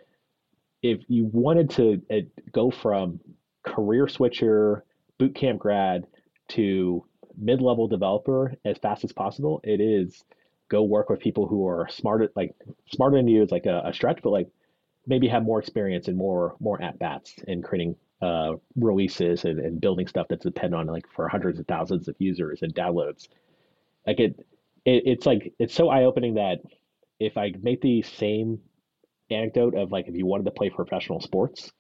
if you wanted to uh, go from career switcher, bootcamp grad to mid-level developer as fast as possible, it is go work with people who are smarter, like smarter than you is like a, a stretch, but like maybe have more experience and more more at bats in creating uh, releases and, and building stuff that's dependent on like for hundreds of thousands of users and downloads. Like it, it it's like it's so eye opening that if I make the same anecdote of like if you wanted to play professional sports,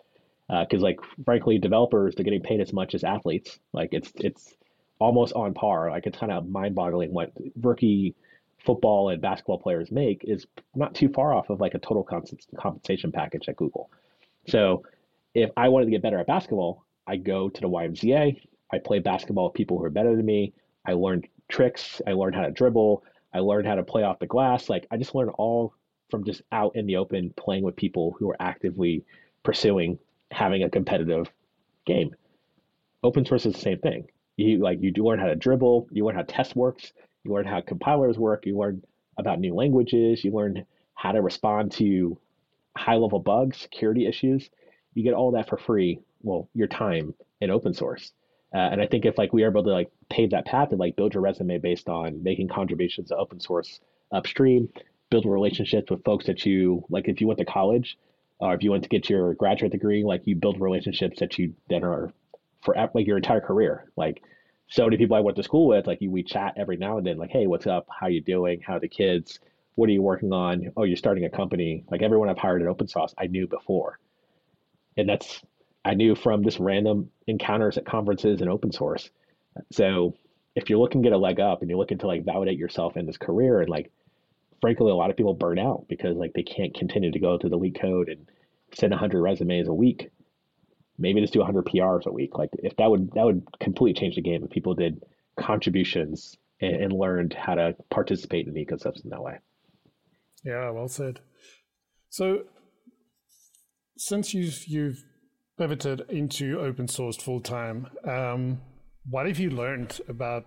because uh, like frankly developers they're getting paid as much as athletes. Like it's it's almost on par. Like it's kind of mind boggling what rookie football and basketball players make is not too far off of like a total compensation package at Google. So if I wanted to get better at basketball, I go to the YMCA. I play basketball with people who are better than me. I learned tricks. I learned how to dribble. I learned how to play off the glass. Like I just learned all from just out in the open playing with people who are actively pursuing having a competitive game. Open source is the same thing. You like you do learn how to dribble, you learn how test works, you learn how compilers work, you learn about new languages, you learn how to respond to high level bugs, security issues. You get all that for free. Well, your time in open source. Uh, and I think if like we are able to like pave that path and like build your resume based on making contributions to open source upstream, build relationships with folks that you like. If you went to college, or if you went to get your graduate degree, like you build relationships that you then are for like your entire career. Like so many people I went to school with, like we chat every now and then, like, hey, what's up? How you doing? How are the kids? What are you working on? Oh, you're starting a company. Like everyone I've hired at Open Sauced, I knew before, and that's I knew from just random encounters at conferences and open source. So if you're looking to get a leg up and you're looking to like validate yourself in this career and like frankly, a lot of people burn out because like they can't continue to go to the code and send 100 resumes a week. Maybe just do 100 PRs a week. Like if that would that would completely change the game if people did contributions and, and learned how to participate in the ecosystem that way. Yeah, well said. So since you've you've pivoted into open source full time, um, what have you learned about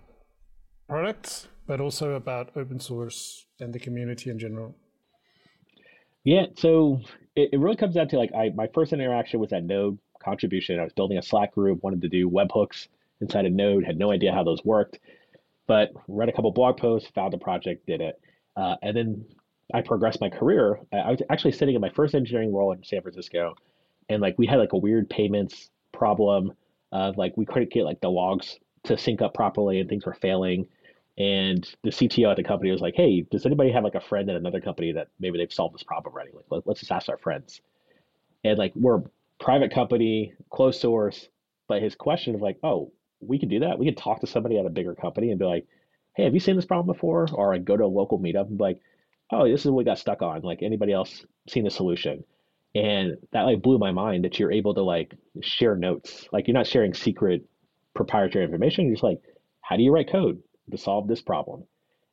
products, but also about open source and the community in general? Yeah, so it, it really comes down to like I my first interaction was that Node contribution. I was building a Slack group, wanted to do webhooks inside of Node, had no idea how those worked, but read a couple blog posts, found a project, did it, uh, and then I progressed my career. I was actually sitting in my first engineering role in San Francisco, and like we had like a weird payments problem of like we couldn't get like the logs to sync up properly and things were failing. And the CTO at the company was like, "Hey, does anybody have like a friend at another company that maybe they've solved this problem already? Like, let, let's just ask our friends." And like we're private company, closed source, but his question of like, "Oh, we could do that. We could talk to somebody at a bigger company and be like, "Hey, have you seen this problem before?" Or I go to a local meetup and be like, "Oh, this is what we got stuck on. Like anybody else seen the solution?" And that like blew my mind that you're able to like share notes. Like you're not sharing secret proprietary information. You're just like, how do you write code to solve this problem?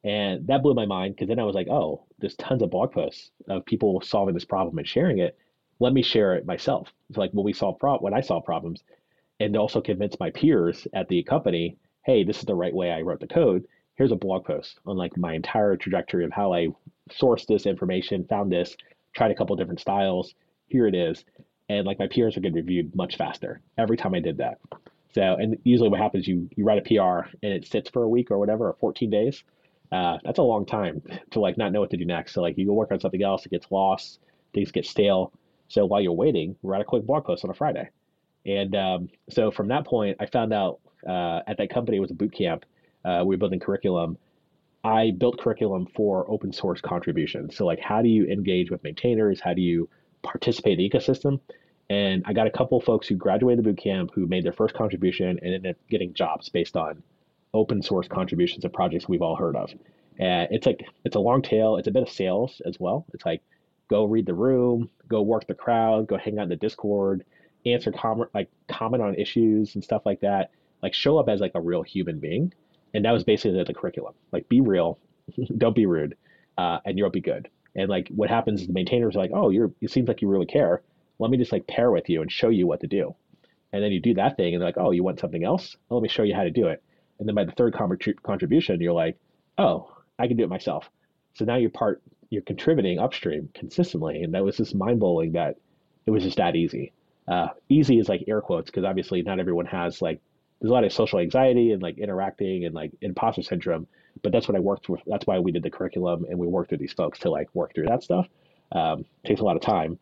And that blew my mind because then I was like, oh, there's tons of blog posts of people solving this problem and sharing it. Let me share it myself. It's like when we solve pro- when I solve problems, and also convince my peers at the company, hey, this is the right way I wrote the code. Here's a blog post on like my entire trajectory of how I sourced this information, found this, tried a couple different styles. Here it is. And like my peers would get reviewed much faster every time I did that. So, and usually what happens, you you write a PR and it sits for a week or whatever, or 14 days. Uh, that's a long time to like not know what to do next. So like you go work on something else, it gets lost, things get stale. So while you're waiting, write a quick blog post on a Friday. And um, so from that point, I found out uh, at that company it was a boot camp. Uh, we were building curriculum. I built curriculum for open source contributions. So like, how do you engage with maintainers? How do you participate in the ecosystem? And I got a couple folks who graduated the boot camp who made their first contribution and ended up getting jobs based on open source contributions of projects we've all heard of. And it's like it's a long tail. It's a bit of sales as well. It's like go read the room, go work the crowd, go hang out in the Discord, answer comment like comment on issues and stuff like that. Like show up as like a real human being. And that was basically the curriculum. Like be real, don't be rude, uh, and you'll be good. And like what happens is the maintainers are like, oh, you're it seems like you really care. Let me just like pair with you and show you what to do. And then you do that thing, and they're like, oh, you want something else? Well, let me show you how to do it. And then by the third contribution, you're like, oh, I can do it myself. So now you're part, you're contributing upstream consistently, and that was just mind blowing that it was just that easy. Uh, easy is like air quotes because obviously not everyone has like there's a lot of social anxiety and like interacting and like imposter syndrome. But that's what I worked with. That's why we did the curriculum and we worked with these folks to like work through that stuff. Um, takes a lot of time.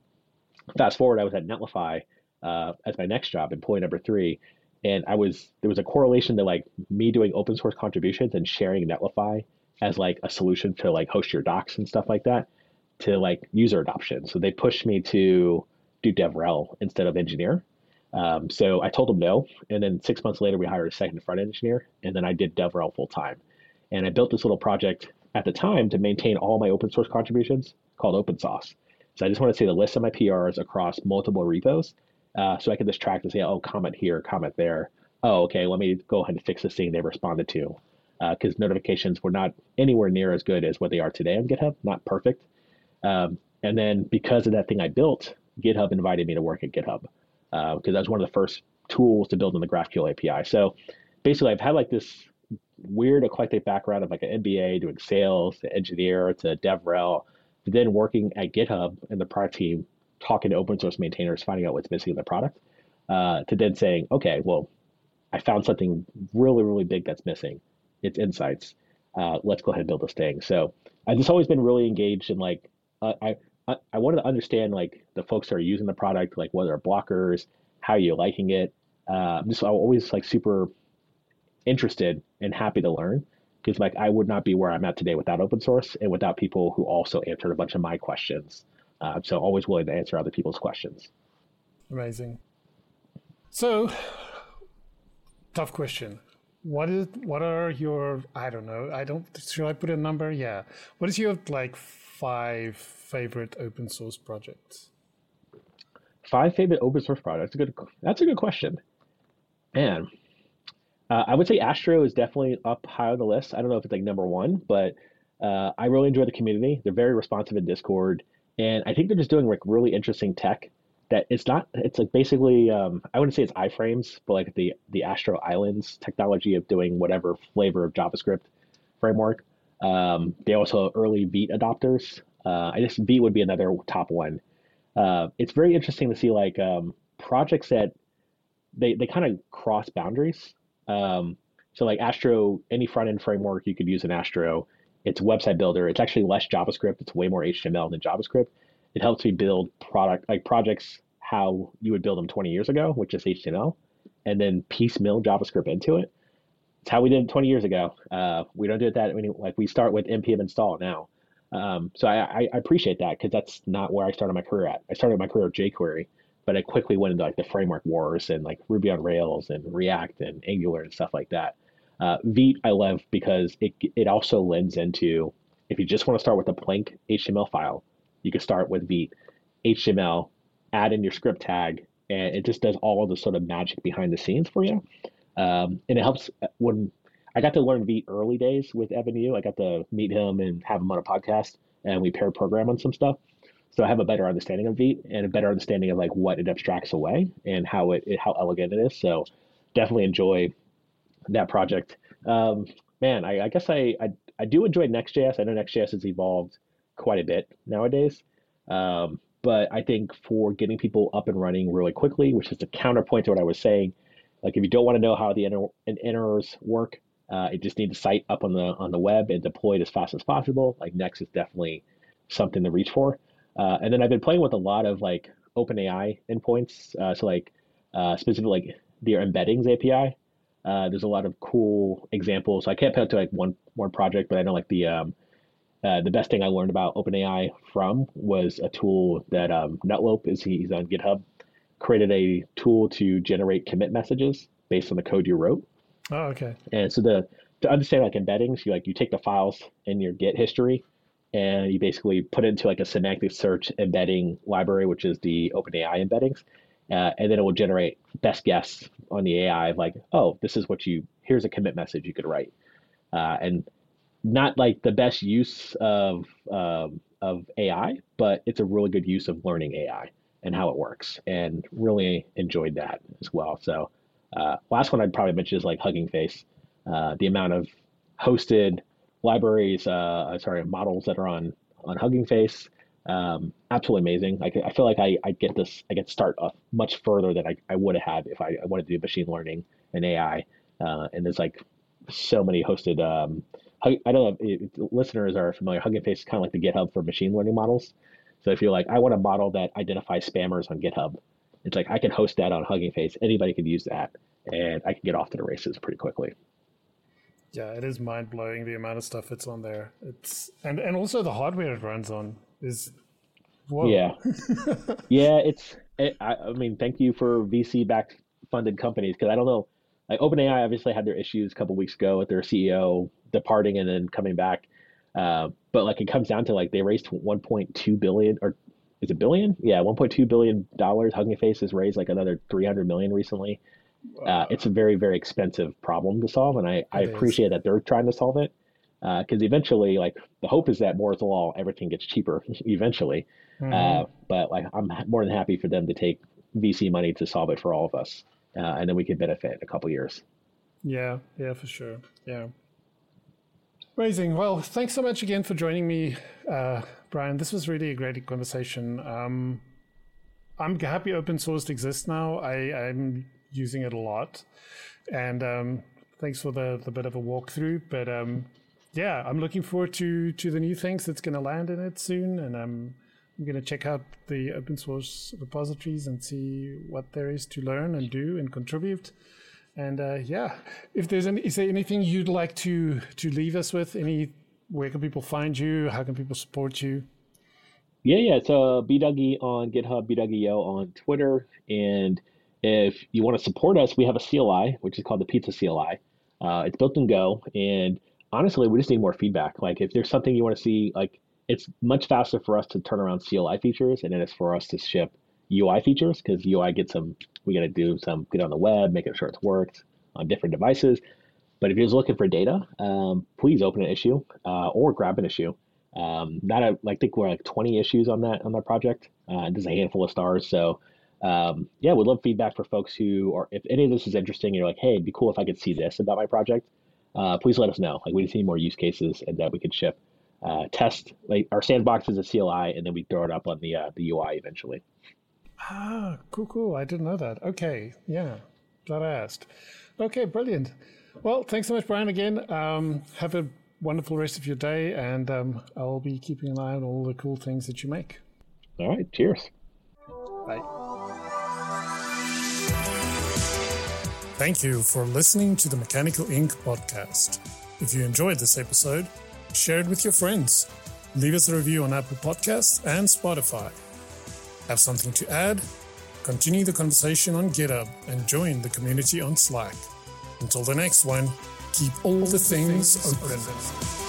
Fast forward, I was at Netlify uh, as my next job, employee number three, and I was there was a correlation to like me doing open source contributions and sharing Netlify as like a solution to like host your docs and stuff like that to like user adoption. So they pushed me to do DevRel instead of engineer. Um, so I told them no, and then six months later we hired a second front engineer, and then I did DevRel full time. And I built this little project at the time to maintain all my open source contributions called OpenSauce. So I just want to see the list of my PRs across multiple repos, uh, so I can just track and say, oh, comment here, comment there. Oh, okay, let me go ahead and fix this thing they responded to, because uh, notifications were not anywhere near as good as what they are today on GitHub, not perfect. Um, and then because of that thing I built, GitHub invited me to work at GitHub because uh, that was one of the first tools to build in the GraphQL API. So basically, I've had like this weird eclectic background of like an MBA, doing sales, to engineer, to DevRel, then working at GitHub and the product team, talking to open source maintainers, finding out what's missing in the product, uh, to then saying, okay, well, I found something really, really big that's missing. It's insights. Uh, let's go ahead and build this thing. So I've just always been really engaged in like, uh, I, I, wanted to understand like the folks that are using the product, like what are blockers, how are you liking it. Uh, just I'm just always like super interested and happy to learn because like I would not be where I'm at today without open source and without people who also answered a bunch of my questions. Uh, so always willing to answer other people's questions. Amazing. So, tough question. What is what are your I don't know I don't should I put a number? Yeah. What is your like five favorite open source projects? Five favorite open source projects. Good. That's a good question. Man, uh, I would say Astro is definitely up high on the list. I don't know if it's like number one, but uh, I really enjoy the community. They're very responsive in Discord, and I think they're just doing like really interesting tech. That it's not. It's like basically. Um, I wouldn't say it's iframes, but like the the Astro Islands technology of doing whatever flavor of JavaScript framework. Um, they also early Vite adopters, Uh, I guess Vite would be another top one. Uh, it's very interesting to see like um, projects that they they kind of cross boundaries. Um, so like Astro, any front end framework you could use in Astro. It's website builder. It's actually less JavaScript. It's way more HTML than JavaScript. It helps me build product like projects how you would build them 20 years ago, which is HTML, and then piecemeal JavaScript into it. It's how we did it 20 years ago. Uh, we don't do it that many. Like we start with npm install now. Um, so I, I appreciate that because that's not where I started my career at. I started my career at jQuery, but I quickly went into like the framework wars and like Ruby on Rails and React and Angular and stuff like that. Uh, I love because it it also lends into if you just want to start with a blank HTML file, you can start with Vite HTML, add in your script tag, and it just does all the sort of magic behind the scenes for you. Um, and it helps uh, when I got to learn Vite early days with Evan You. I got to meet him and have him on a podcast, and we pair program on some stuff. So I have a better understanding of Vite and a better understanding of like what it abstracts away and how it, it how elegant it is. So definitely enjoy that project. Um, man, I, I guess I, I, I do enjoy Next.js. I know Next.js has evolved quite a bit nowadays. Um, but I think for getting people up and running really quickly, which is the counterpoint to what I was saying, like if you don't want to know how the inter- iterers work, uh, you just need the site up on the on the web and deployed as fast as possible. Like Next is definitely something to reach for. Uh, and then I've been playing with a lot of like OpenAI endpoints. Uh, so like uh, specifically like their embeddings API. Uh, there's a lot of cool examples. So I can't it to like one one project, but I know like the um, uh, the best thing I learned about OpenAI from was a tool that um, Nutlope is he's on GitHub created a tool to generate commit messages based on the code you wrote. Oh, okay. And so the to understand like embeddings, you like you take the files in your Git history and you basically put it into like a semantic search embedding library, which is the OpenAI embeddings. Uh, and then it will generate best guess on the AI of like, oh, this is what you, here's a commit message you could write. Uh, and not like the best use of, of AI, but it's a really good use of learning AI and how it works and really enjoyed that as well. So uh, last one I'd probably mention is like Hugging Face. Uh, the amount of hosted libraries, uh, sorry, models that are on on Hugging Face, um, absolutely amazing. I, I feel like I, I get this, I get start off much further than I, I would have had if I, I wanted to do machine learning and AI. Uh, and there's like so many hosted. Um, I don't know if, listeners are familiar. Hugging Face is kind of like the GitHub for machine learning models. So if you're like, I want a model that identifies spammers on GitHub, it's like I can host that on Hugging Face. Anybody could use that, and I can get off to the races pretty quickly. Yeah, it is mind blowing the amount of stuff that's on there. It's and and also the hardware it runs on is. Whoa. Yeah, yeah. It's. It, I, I mean, thank you for VC backed funded companies because I don't know. Like OpenAI obviously had their issues a couple weeks ago with their CEO departing and then coming back. Uh, but like it comes down to like they raised 1.2 billion or is it billion? Yeah, 1.2 billion dollars. Hugging Face has raised like another 300 million recently. Wow. Uh, it's a very very expensive problem to solve, and I, I appreciate that they're trying to solve it because uh, eventually, like the hope is that Moore's law, everything gets cheaper eventually. Uh, but like I'm more than happy for them to take VC money to solve it for all of us, uh, and then we could benefit in a couple years. Yeah, yeah, for sure. Yeah. Amazing. Well, thanks so much again for joining me, uh, Brian. This was really a great conversation. Um, I'm happy Open Sauced exists now. I, I'm using it a lot, and um, thanks for the, the bit of a walkthrough. But um, yeah, I'm looking forward to to the new things that's going to land in it soon, and I'm I'm going to check out the open source repositories and see what there is to learn and do and contribute. And uh, yeah, if there's any, is there anything you'd like to to leave us with? Any where can people find you? How can people support you? Yeah, yeah. It's uh, on GitHub, bdougieyo on Twitter, and if you want to support us, we have a CLI, which is called the Pizza CLI. Uh, it's built in Go, and honestly, we just need more feedback. Like, if there's something you want to see, like, it's much faster for us to turn around CLI features, and it's for us to ship UI features because UI gets some we got to do some get on the web, making sure it's worked on different devices. But if you're just looking for data, um, please open an issue uh, or grab an issue. Um, not a, I think we're like 20 issues on that on that project. Uh, there's a handful of stars. So um, yeah, we'd love feedback for folks who are if any of this is interesting. You're like, hey, it'd be cool if I could see this about my project. Uh, please let us know. Like we just need more use cases and that we could ship. uh, test like our sandbox is a CLI, and then we throw it up on the uh, the UI eventually. Ah, cool, cool. I didn't know that. Okay, yeah, glad I asked. Okay, brilliant. Well, thanks so much, Brian. Again, um, have a wonderful rest of your day, and um, I'll be keeping an eye on all the cool things that you make. All right, cheers. Bye. Thank you for listening to the Mechanical Ink. podcast. If you enjoyed this episode, share it with your friends. Leave us a review on Apple Podcasts and Spotify. Have something to add? Continue the conversation on GitHub and join the community on Slack. Until the next one, keep all the things open.